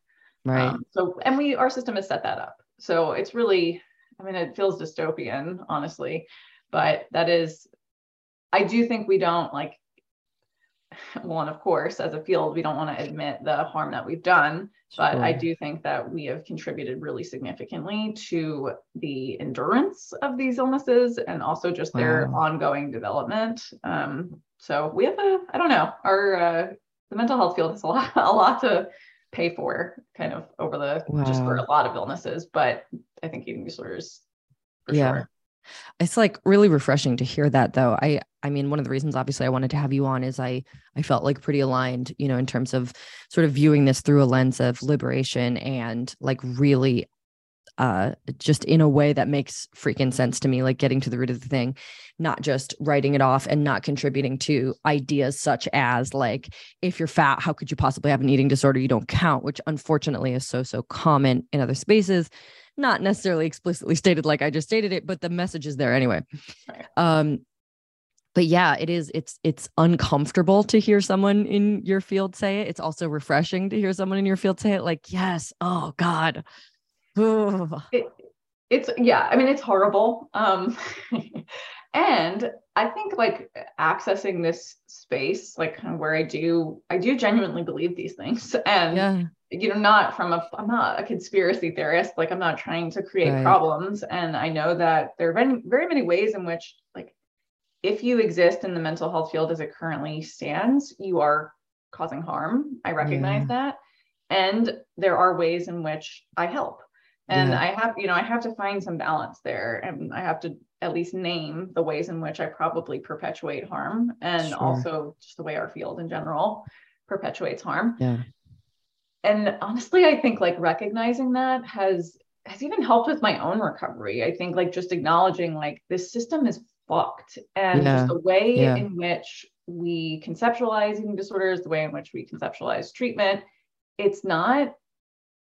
Right. Um, so, and we, our system has set that up. So it's really, I mean, it feels dystopian, honestly, but that is, I do think we don't like, (laughs) well, and of course, as a field, we don't want to admit the harm that we've done but sure. I do think that we have contributed really significantly to the endurance of these illnesses and also just wow. their ongoing development. Um, so we have a, I don't know, our uh, the mental health field has a (laughs) lot, a lot to pay for, kind of over the wow. just for a lot of illnesses. But I think eating disorders, for yeah. sure. It's like really refreshing to hear that though. I I mean one of the reasons obviously I wanted to have you on is I I felt like pretty aligned, you know, in terms of sort of viewing this through a lens of liberation and like really uh just in a way that makes freaking sense to me like getting to the root of the thing not just writing it off and not contributing to ideas such as like if you're fat how could you possibly have an eating disorder? You don't count which unfortunately is so so common in other spaces. Not necessarily explicitly stated like I just stated it, but the message is there anyway. Um, but yeah, it is. It's it's uncomfortable to hear someone in your field say it. It's also refreshing to hear someone in your field say it. Like, yes, oh God. It, it's yeah. I mean, it's horrible. Um, (laughs) and I think like accessing this space, like where I do, I do genuinely believe these things, (laughs) and yeah you know, not from a, I'm not a conspiracy theorist. Like I'm not trying to create Right. problems. And I know that there have been very many ways in which, like, if you exist in the mental health field as it currently stands, you are causing harm. I recognize that. And there are ways in which I help. And Yeah. I have, you know, I have to find some balance there. And I have to at least name the ways in which I probably perpetuate harm and Sure. also just the way our field in general perpetuates harm Yeah. and honestly i think like recognizing that has has even helped with my own recovery i think like just acknowledging like this system is fucked and Yeah. just the way Yeah. in which we conceptualize eating disorders the way in which we conceptualize treatment it's not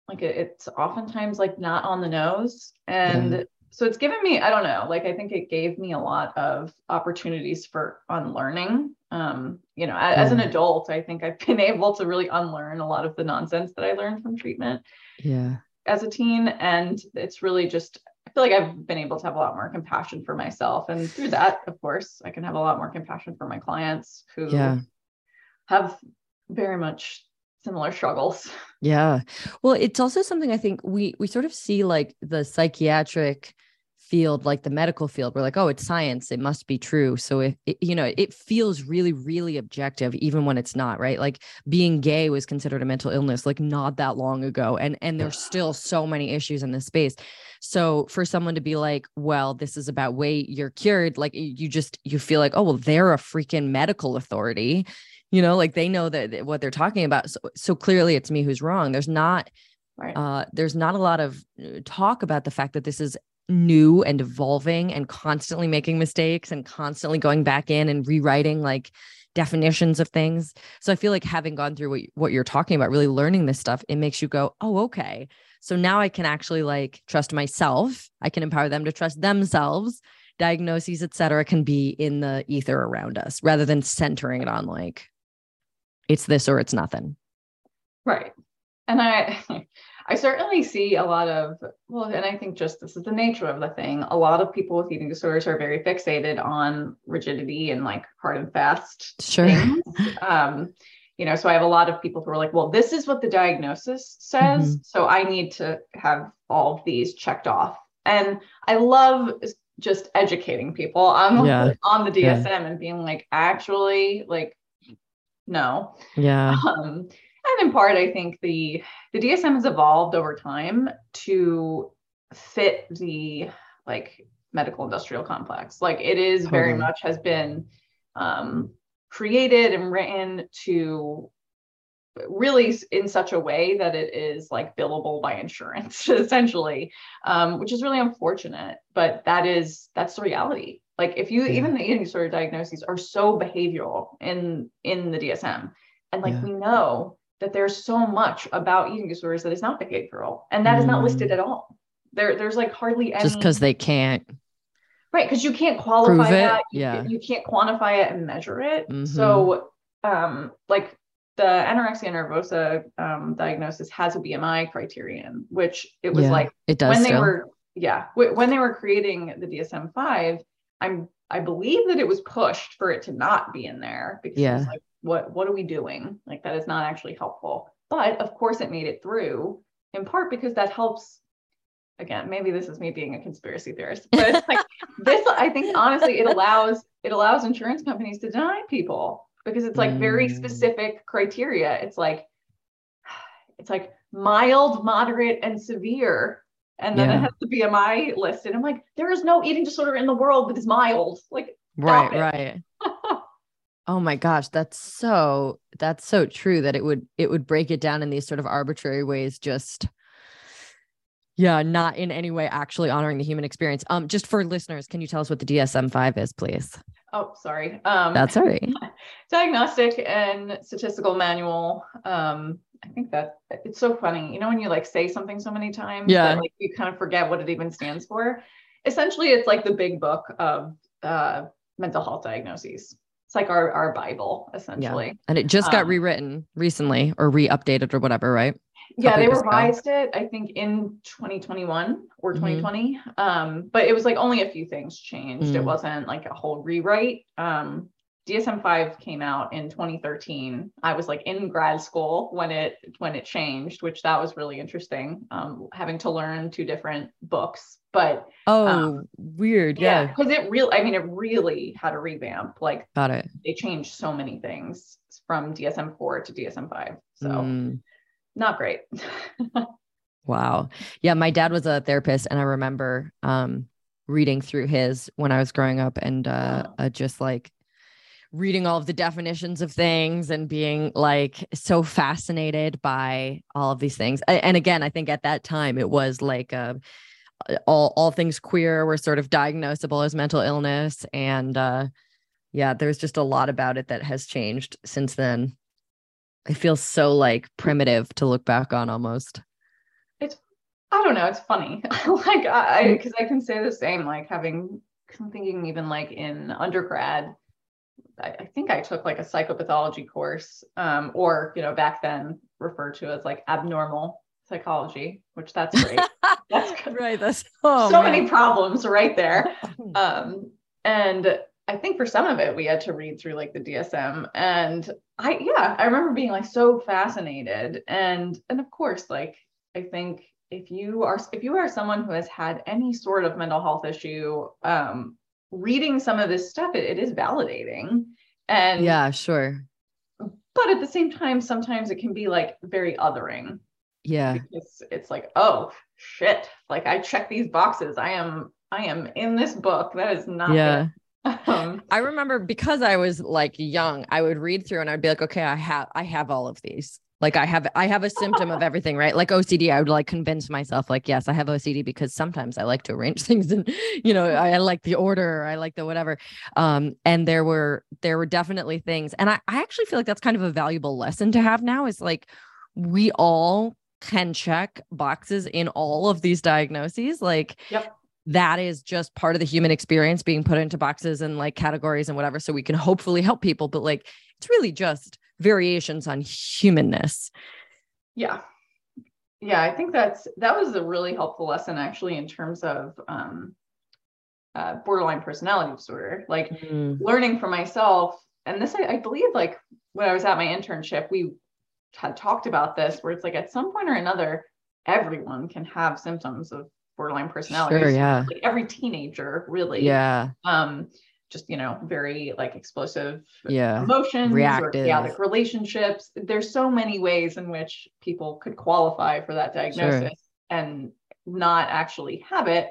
like it's oftentimes like not on the nose and Yeah. so it's given me i don't know like i think it gave me a lot of opportunities for unlearning um you know as an adult i think i've (laughs) been able to really unlearn a lot of the nonsense that i learned from treatment Yeah. as a teen and it's really just i feel like i've been able to have a lot more compassion for myself and through that of course i can have a lot more compassion for my clients who Yeah. have very much similar struggles Yeah. Well, it's also something I think we we sort of see like the psychiatric field like the medical field we're like oh it's science it must be true. So if it, you know it feels really really objective even when it's not right? Like being gay was considered a mental illness like not that long ago and and there's still so many issues in this space. So for someone to be like well this is about weight you're cured like you just you feel like oh well they're a freaking medical authority you know? Like they know that that what they're talking about. So, so clearly it's me who's wrong. There's not right. uh there's not a lot of uh, talk about the fact that this is new and evolving and constantly making mistakes and constantly going back in and rewriting like definitions of things. So i feel like having gone through what, what you're talking about really learning this stuff it makes you go oh okay. So now i can actually like trust myself. I can empower them to trust themselves. Diagnoses et cetera can be in the ether around us rather than centering it on like it's this or it's nothing. Right. And I (laughs) I certainly see a lot of well, and I think just this is the nature of the thing. A lot of people with eating disorders are very fixated on rigidity and like hard and fast Sure. things. (laughs) Um, you know, so I have a lot of people who are like, well, this is what the diagnosis says. Mhm. So I need to have all of these checked off. And I love just educating people on, Yeah. (laughs) on the Yeah. DSM and being like, actually, like, no yeah um, and in part i think the the dsm has evolved over time to fit the like medical industrial complex like it is very much has been um, created and written to really in such a way that it is like billable by insurance (laughs) essentially um, which is really unfortunate but that is that's the reality like if you Yeah. even the eating disorder diagnoses are so behavioral in in the dsm and like Yeah. we know that there's so much about eating disorders that is not behavioral and that is not listed Mm. at all there there's like hardly any just because they can't right because you can't qualify that you, yeah. you can't quantify it and measure it Mhm. so um like the anorexia nervosa um, diagnosis has a bmi criterion which it was Yeah, like it does when they were yeah w- when they were creating the dsm-5 i'm i believe that it was pushed for it to not be in there because Yeah. like what what are we doing? Like that is not actually helpful. But of course it made it through in part because that helps. Again maybe this is me being a conspiracy theorist but like (laughs) this i think honestly it allows it allows insurance companies to deny people because it's like very Mm. specific criteria. It's like (sighs) it's like mild moderate and severe. And then Yeah. it has the bmi listed i'm like there is no eating disorder in the world that is mild. Like right right (laughs) oh my gosh that's so that's so true that it would it would break it down in these sort of arbitrary ways just yeah not in any way actually honoring the human experience. Um just for listeners can you tell us what the dsm-5 is please? Oh sorry. Um that's all right. (laughs) Diagnostic and statistical manual. Um i think that it's so funny. You know when you like say something so many times Yeah. that like you kind of forget what it even stands for? Essentially it's like the big book of uh mental health diagnoses it's like our our bible essentially. And it just got Um, rewritten recently or re-updated or whatever right? Yeah they revised it i think in 2021 or Mhm. 2020 um but it was like only a few things changed. It Mm. wasn't like a whole rewrite. Um DSM-5 came out in 2013. I was like in grad school when it when it changed, which that was really interesting. Um, having to learn two different books, but oh, um, weird, yeah, because yeah, it really, I mean, it really had a revamp. Like, got it. They changed so many things from DSM-4 to DSM-5, so mm. not great. (laughs) wow, yeah, my dad was a therapist, and I remember um reading through his when I was growing up, and uh, uh just like reading all of the definitions of things and being like so fascinated by all of these things. And again, I think at that time it was like all all things queer were sort of diagnosable as mental illness, and uh, yeah, there's just a lot about it that has changed since then. It feels so like primitive to look back on almost. It's I don't know. It's funny, (laughs) like I because I, I can say the same. Like having I'm thinking even like in undergrad I, I think I took like a psychopathology course, um, or you know, back then referred to as like abnormal psychology, which that's (laughs) great. that's right. That's oh, so man. many problems right there. (laughs) Um, and I think for some of it, we had to read through like the DSM. And I, yeah, I remember being like so fascinated. And, and of course, like, I think if you are, if you are someone who has had any sort of mental health issue, um, reading some of this stuff, it, it is validating. And yeah, sure. But at the same time, sometimes it can be like very othering. Yeah. Because it's like, oh shit. Like I check these boxes. I am I am in this book. That is not yeah. (laughs) Um, I remember because I was like young, I would read through and I'd be like, okay, I have I have all of these. Like I have I have a symptom of (laughs) everything, right? Like OCD, I would like convince myself, like, yes, I have OCD because sometimes I like to arrange (laughs) things and you know, I, I like the order, I like the whatever. Um, and there were there were definitely things, and I, I actually feel like that's kind of a valuable lesson to have now is like we all can check boxes in all of these diagnoses. Like yep that is just part of the human experience being put into boxes and like categories and whatever so we can hopefully help people but like it's really just variations on humanness. Yeah. Yeah, I think that's that was a really helpful lesson actually in terms of um, uh, borderline personality disorder. Like mm. learning for myself, and this I, I believe like when I was at my internship, we had talked about this where it's like at some point or another, everyone can have symptoms of borderline personality. Sure, yeah. Like every teenager, really. Yeah. Um, just you know very like explosive yeah emotions Reactive. or chaotic relationships there's so many ways in which people could qualify for that diagnosis sure. and not actually have it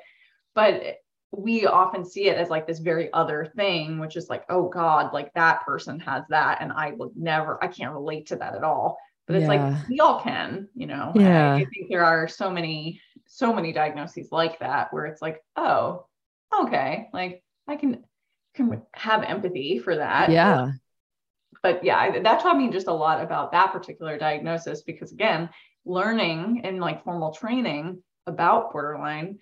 but we often see it as like this very other thing which is like oh god like that person has that and i would never i can't relate to that at all but it's yeah. like we all can you know yeah I, I think there are so many so many diagnoses like that where it's like oh okay like i can can have empathy for that. Yeah. But yeah, that taught me just a lot about that particular diagnosis because again, learning and like formal training about borderline,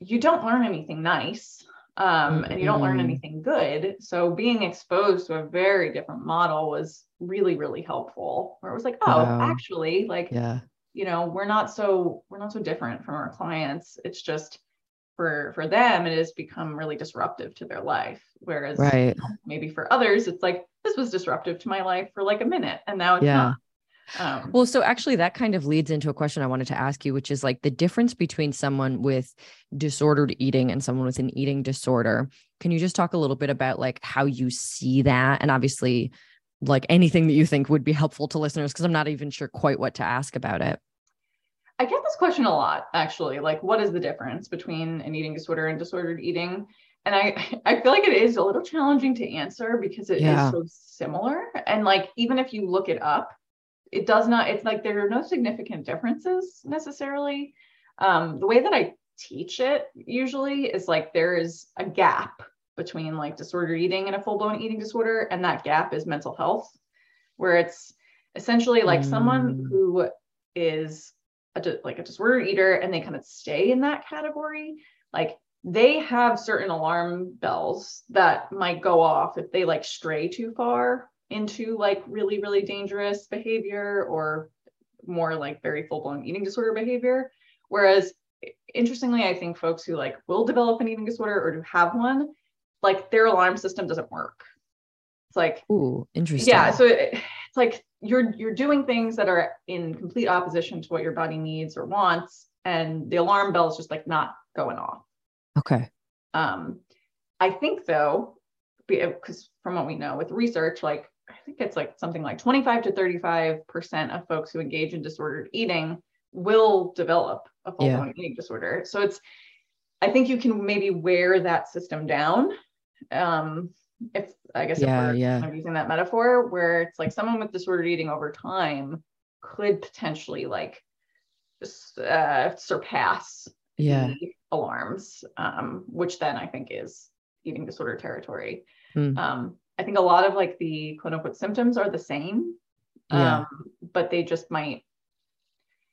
you don't learn anything nice. Um, and you don't learn anything good. So being exposed to a very different model was really, really helpful. Where it was like, oh, wow. actually, like, yeah, you know, we're not so we're not so different from our clients. It's just for for them it has become really disruptive to their life whereas right. you know, maybe for others it's like this was disruptive to my life for like a minute and now it's yeah. not um, well, so actually, that kind of leads into a question I wanted to ask you, which is like the difference between someone with disordered eating and someone with an eating disorder. Can you just talk a little bit about like how you see that? And obviously, like anything that you think would be helpful to listeners, because I'm not even sure quite what to ask about it. I get this question a lot, actually. Like, what is the difference between an eating disorder and disordered eating? And I, (laughs) I feel like it is a little challenging to answer because it yeah. is so similar. And like, even if you look it up, it does not, it's like there are no significant differences necessarily. Um, the way that I teach it usually is like there is a gap between like disordered eating and a full blown eating disorder. And that gap is mental health, where it's essentially like mm. someone who is a, like a disorder eater and they kind of stay in that category, like they have certain alarm bells that might go off if they like stray too far into like really, really dangerous behavior or more like very full blown eating disorder behavior. Whereas interestingly, I think folks who like will develop an eating disorder or do have one, like their alarm system doesn't work. It's like, ooh, interesting. Yeah. So it, it's like you're you're doing things that are in complete opposition to what your body needs or wants, and the alarm bell is just like not going off. Okay. Um, I think though, because from what we know with research, like I think it's like something like 25 to 35 percent of folks who engage in disordered eating will develop a full-blown yeah. eating disorder. So it's, I think you can maybe wear that system down. Um, if I guess yeah, if we're yeah. kind of using that metaphor, where it's like someone with disordered eating over time could potentially like uh, surpass yeah. alarms, um, which then I think is eating disorder territory. Mm. Um, I think a lot of like the quote unquote symptoms are the same, yeah. um, but they just might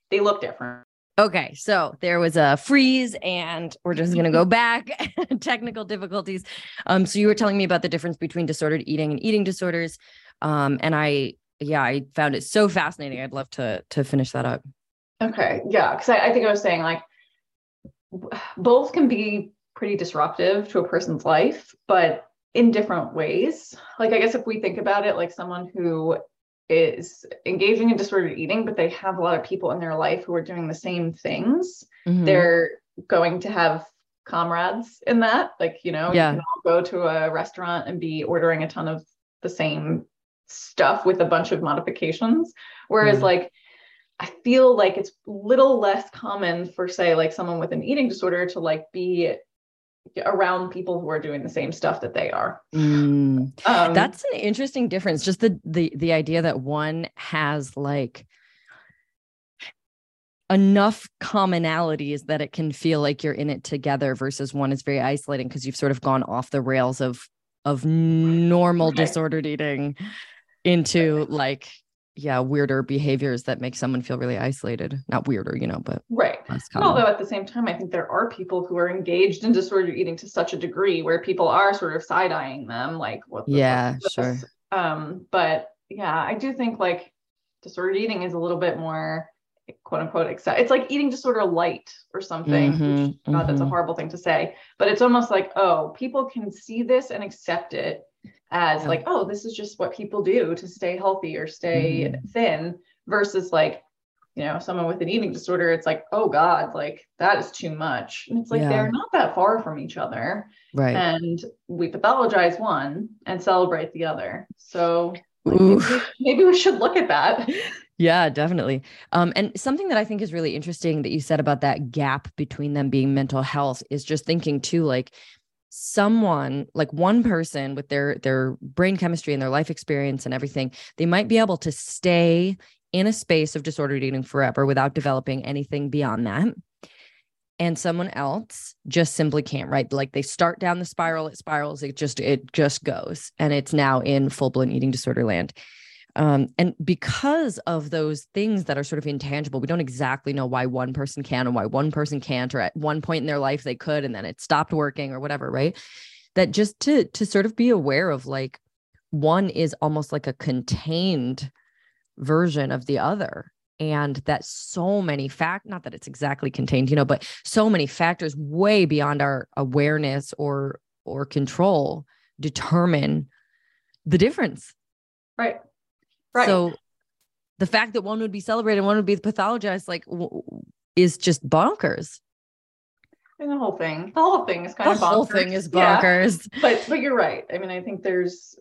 they look different. Okay, so there was a freeze, and we're just going to go (laughs) back. (laughs) Technical difficulties. Um, so you were telling me about the difference between disordered eating and eating disorders, um, and I, yeah, I found it so fascinating. I'd love to to finish that up. Okay, yeah, because I, I think I was saying like (sighs) both can be pretty disruptive to a person's life, but in different ways. Like I guess if we think about it, like someone who is engaging in disordered eating, but they have a lot of people in their life who are doing the same things, mm-hmm. they're going to have comrades in that. Like, you know, yeah. you can all go to a restaurant and be ordering a ton of the same stuff with a bunch of modifications. Whereas, mm-hmm. like, I feel like it's little less common for, say, like someone with an eating disorder to like be around people who are doing the same stuff that they are. Mm. Um, That's an interesting difference. Just the the the idea that one has like enough commonalities that it can feel like you're in it together versus one is very isolating because you've sort of gone off the rails of of normal right. disordered eating into like yeah weirder behaviors that make someone feel really isolated. Not weirder you know but right. although at the same time i think there are people who are engaged in disordered eating to such a degree where people are sort of side-eyeing them like what the yeah sure. Um but yeah i do think like disordered eating is a little bit more quote unquote accept it's like eating disorder light or something mm-hmm, which, god mm-hmm. that's a mm-hmm. horrible thing to say. But it's almost like oh people can see this and accept it as yeah. like, oh, this is just what people do to stay healthy or stay mm-hmm. thin versus like, you know, someone with an eating disorder, it's like, oh God, like that is too much. And it's like yeah. they're not that far from each other. Right. And we pathologize one and celebrate the other. So like, maybe, maybe we should look at that. (laughs) Yeah, definitely. Um, and something that I think is really interesting that you said about that gap between them being mental health is just thinking too, like someone like one person with their their brain chemistry and their life experience and everything they might be able to stay in a space of disordered eating forever without developing anything beyond that. And someone else just simply can't right? Like they start down the spiral it spirals it just it just goes. And it's now in full-blown eating disorder land um, and because of those things that are sort of intangible, we don't exactly know why one person can and why one person can't, or at one point in their life they could and then it stopped working or whatever, right? That just to to sort of be aware of like one is almost like a contained version of the other and that so many fact not that it's exactly contained you know but so many factors way beyond our awareness or or control determine the difference right Right. So the fact that one would be celebrated and one would be pathologized, like, w- is just bonkers. And the whole thing, the whole thing is kind the of bonkers. The whole thing is bonkers. Yeah. (laughs) But but you're right. I mean, I think there's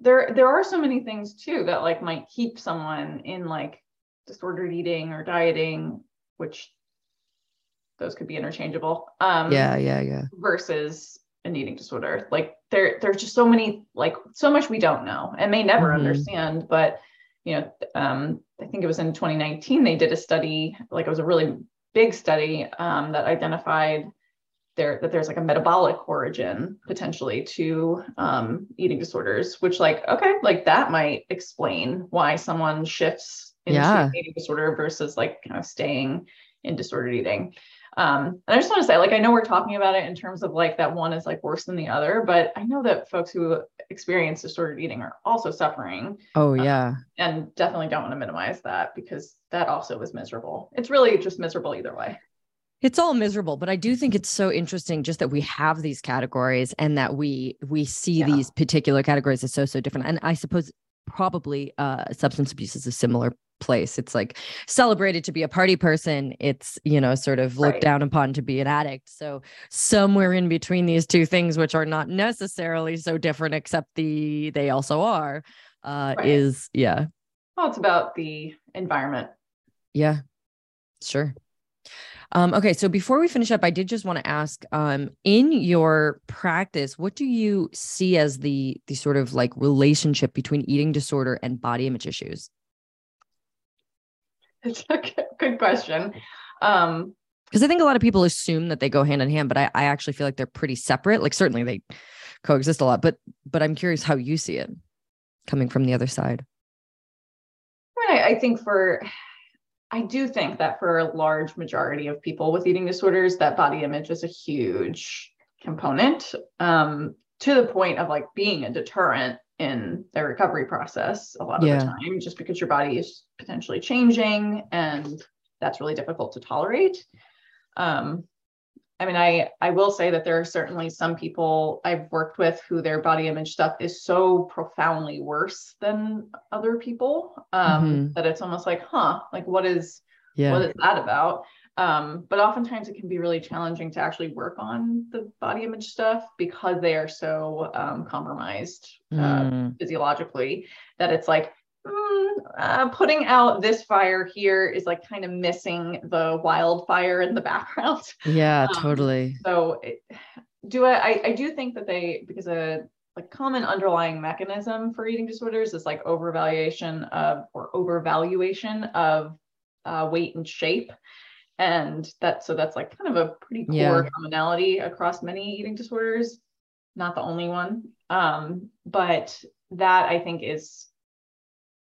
there there are so many things too that like might keep someone in like disordered eating or dieting, which those could be interchangeable. Um, yeah, yeah, yeah. Versus an eating disorder. Like there, there's just so many, like so much we don't know and may never mm-hmm. understand. But you know, um, I think it was in 2019 they did a study, like it was a really big study um, that identified there that there's like a metabolic origin potentially to um, eating disorders, which like okay, like that might explain why someone shifts into yeah. eating disorder versus like kind of staying in disordered eating. Um, and I just want to say, like, I know we're talking about it in terms of like that one is like worse than the other, but I know that folks who experience disordered eating are also suffering. Oh, um, yeah. Um, and definitely don't want to minimize that because that also is miserable. It's really just miserable either way. it's all miserable but i do think it's so interesting just that we have these categories and that we we see yeah. these particular categories as so so different and i suppose probably uh substance abuse is a similar place. It's like celebrated to be a party person. It's you know sort of looked right. down upon to be an addict. So somewhere in between these two things which are not necessarily so different except the they also are uh right. is yeah. Well it's about the environment. Yeah. Sure. Um, okay, so before we finish up, I did just want to ask, um, in your practice, what do you see as the the sort of like relationship between eating disorder and body image issues? It's a good question. Um, because I think a lot of people assume that they go hand in hand, but I, I actually feel like they're pretty separate. Like certainly they coexist a lot, but but I'm curious how you see it coming from the other side. I, I, I think for I do think that for a large majority of people with eating disorders, that body image is a huge component um, to the point of like being a deterrent in the recovery process a lot of yeah. the time, just because your body is potentially changing and that's really difficult to tolerate. Um, I mean, I I will say that there are certainly some people I've worked with who their body image stuff is so profoundly worse than other people um, mm-hmm. that it's almost like, huh, like what is yeah. what is that about? Um, but oftentimes it can be really challenging to actually work on the body image stuff because they are so um, compromised uh, mm. physiologically that it's like mm, uh, putting out this fire here is like kind of missing the wildfire in the (laughs) background. Yeah, um, totally. So, it, do I, I? do think that they because a like common underlying mechanism for eating disorders is like overvaluation of or overvaluation of uh, weight and shape. And that so that's like kind of a pretty core yeah. commonality across many eating disorders. Not the only one. Um, but that I think is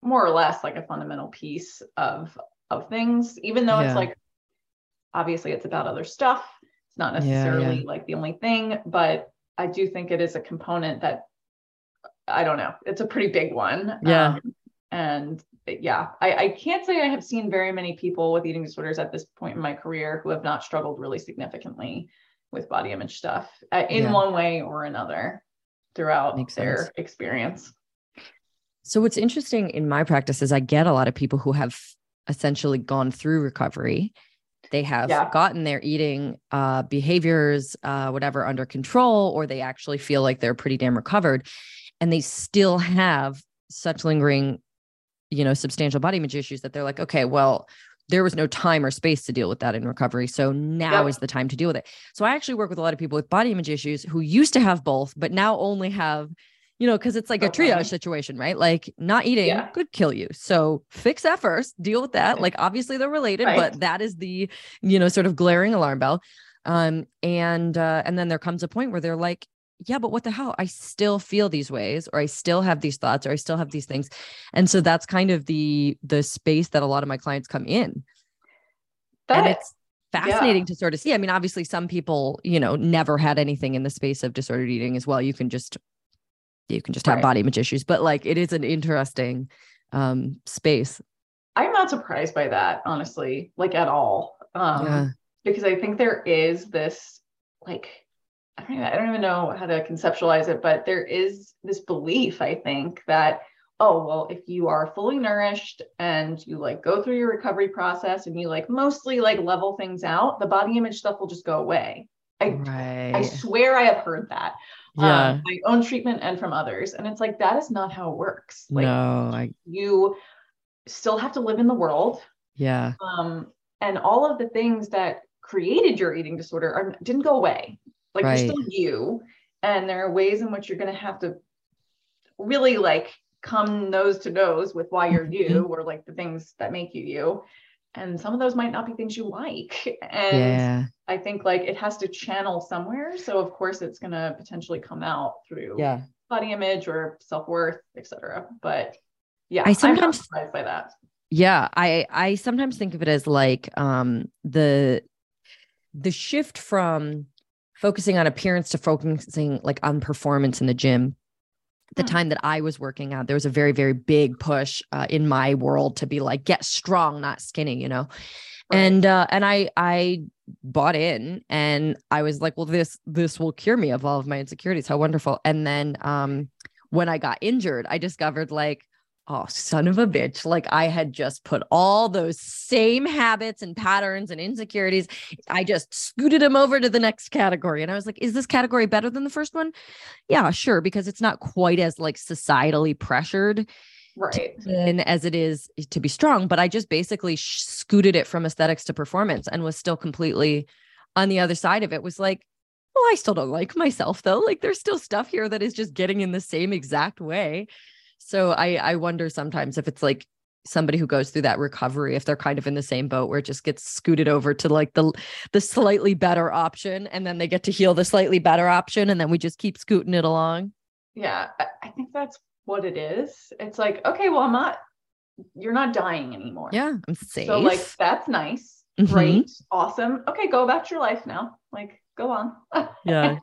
more or less like a fundamental piece of of things even though yeah. it's like obviously it's about other stuff it's not necessarily yeah, like the only thing but i do think it is a component that i don't know it's a pretty big one yeah um, and yeah I, I can't say i have seen very many people with eating disorders at this point in my career who have not struggled really significantly with body image stuff uh, in one way or another throughout Makes their sense. experience so what's interesting in my practice is I get a lot of people who have essentially gone through recovery. They have yeah. gotten their eating uh, behaviors, uh, whatever, under control, or they actually feel like they're pretty damn recovered, and they still have such lingering, you know, substantial body image issues that they're like, okay, well, there was no time or space to deal with that in recovery. So now yep. is the time to deal with it. So I actually work with a lot of people with body image issues who used to have both, but now only have you know, because it's like a triage situation, right? Like not eating yeah. could kill you. So fix that first, deal with that. Like obviously they're related, right. but that is the, you know, sort of glaring alarm bell. Um, and uh, and then there comes a point where they're like, yeah, but what the hell? I still feel these ways, or I still have these thoughts, or I still have these things. And so that's kind of the the space that a lot of my clients come in. That and it's fascinating yeah. to sort of see. I mean, obviously, some people, you know, never had anything in the space of disordered eating as well. You can just you can just have right. body image issues but like it is an interesting um space i'm not surprised by that honestly like at all um yeah. because i think there is this like I don't, even, I don't even know how to conceptualize it but there is this belief i think that oh well if you are fully nourished and you like go through your recovery process and you like mostly like level things out the body image stuff will just go away I, right. I swear I have heard that yeah. um, my own treatment and from others. And it's like, that is not how it works. Like no, I... you still have to live in the world. Yeah. Um, and all of the things that created your eating disorder are, didn't go away. Like right. you're still you. And there are ways in which you're going to have to really like come nose to nose with why you're you mm-hmm. or like the things that make you you and some of those might not be things you like and yeah. i think like it has to channel somewhere so of course it's going to potentially come out through yeah body image or self-worth etc but yeah i sometimes surprised by that yeah i i sometimes think of it as like um the the shift from focusing on appearance to focusing like on performance in the gym the Hmm. time that I was working out, there was a very, very big push uh, in my world to be like, get strong, not skinny, you know? Right. And, uh, and I, I bought in and I was like, well, this, this will cure me of all of my insecurities. How wonderful. And then, um, when I got injured, I discovered like, oh, son of a bitch. Like I had just put all those same habits and patterns and insecurities. I just scooted them over to the next category. And I was like, is this category better than the first one? Yeah, sure. Because it's not quite as like societally pressured right. in as it is to be strong. But I just basically sh- scooted it from aesthetics to performance and was still completely on the other side of it was like, well, I still don't like myself though. Like there's still stuff here that is just getting in the same exact way. So I I wonder sometimes if it's like somebody who goes through that recovery if they're kind of in the same boat where it just gets scooted over to like the the slightly better option and then they get to heal the slightly better option and then we just keep scooting it along. Yeah. I, I think that's what it is. It's like, okay, well, I'm not, you're not dying anymore. Yeah, I'm safe. So like that's nice. Mhm. Great. Awesome. Okay, go about your life now. Like go on. (laughs) Yeah.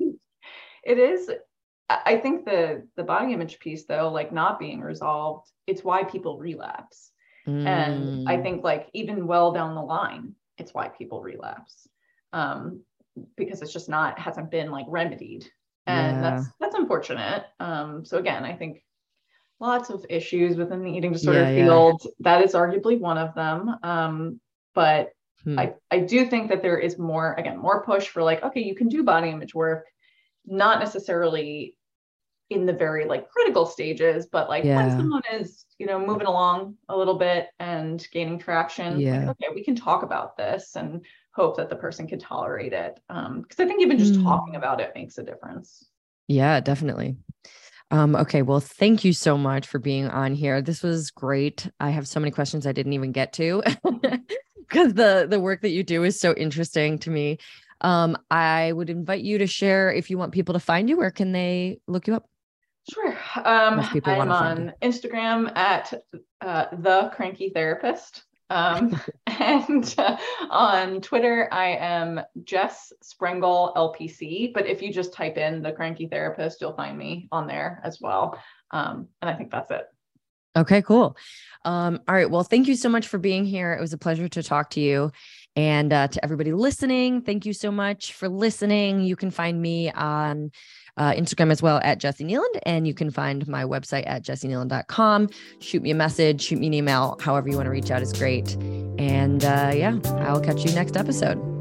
it is I think the the body image piece though, like not being resolved, it's why people relapse. And I Mm. think like even well down the line, it's why people relapse. Um, because it's just not hasn't been like remedied. And that's that's unfortunate. Um, so again, I think lots of issues within the eating disorder Yeah, yeah. field. That is arguably one of them. Um, but Hmm. I, I do think that there is more, again, more push for like, okay, you can do body image work, not necessarily in the very like critical stages, but like when someone is, you know, moving along a little bit and gaining traction, like, Yeah. okay, we can talk about this and hope that the person can tolerate it. Um, because I think even just Hmm. talking about it makes a difference. Yeah, definitely. Um, okay, well, thank you so much for being on here. This was great. I have so many questions I didn't even get to (laughs) because the the work that you do is so interesting to me. Um, I would invite you to share if you want people to find you. Where can they look you up? Sure. Um, I'm on Instagram at uh, the cranky therapist. Um, (laughs) (laughs) and uh, on Twitter, I am Jess Sprengle LPC. But if you just type in the cranky therapist, you'll find me on there as well. Um, and I think that's it. Okay, cool. Um, all right. Well, thank you so much for being here. It was a pleasure to talk to you. And uh, to everybody listening, thank you so much for listening. You can find me on uh, Instagram as well at Jessi Kneeland, and you can find my website at jessikneeland.com. Shoot me a message, shoot me an email, however you want to reach out is great. And uh, yeah, I'll catch you next episode.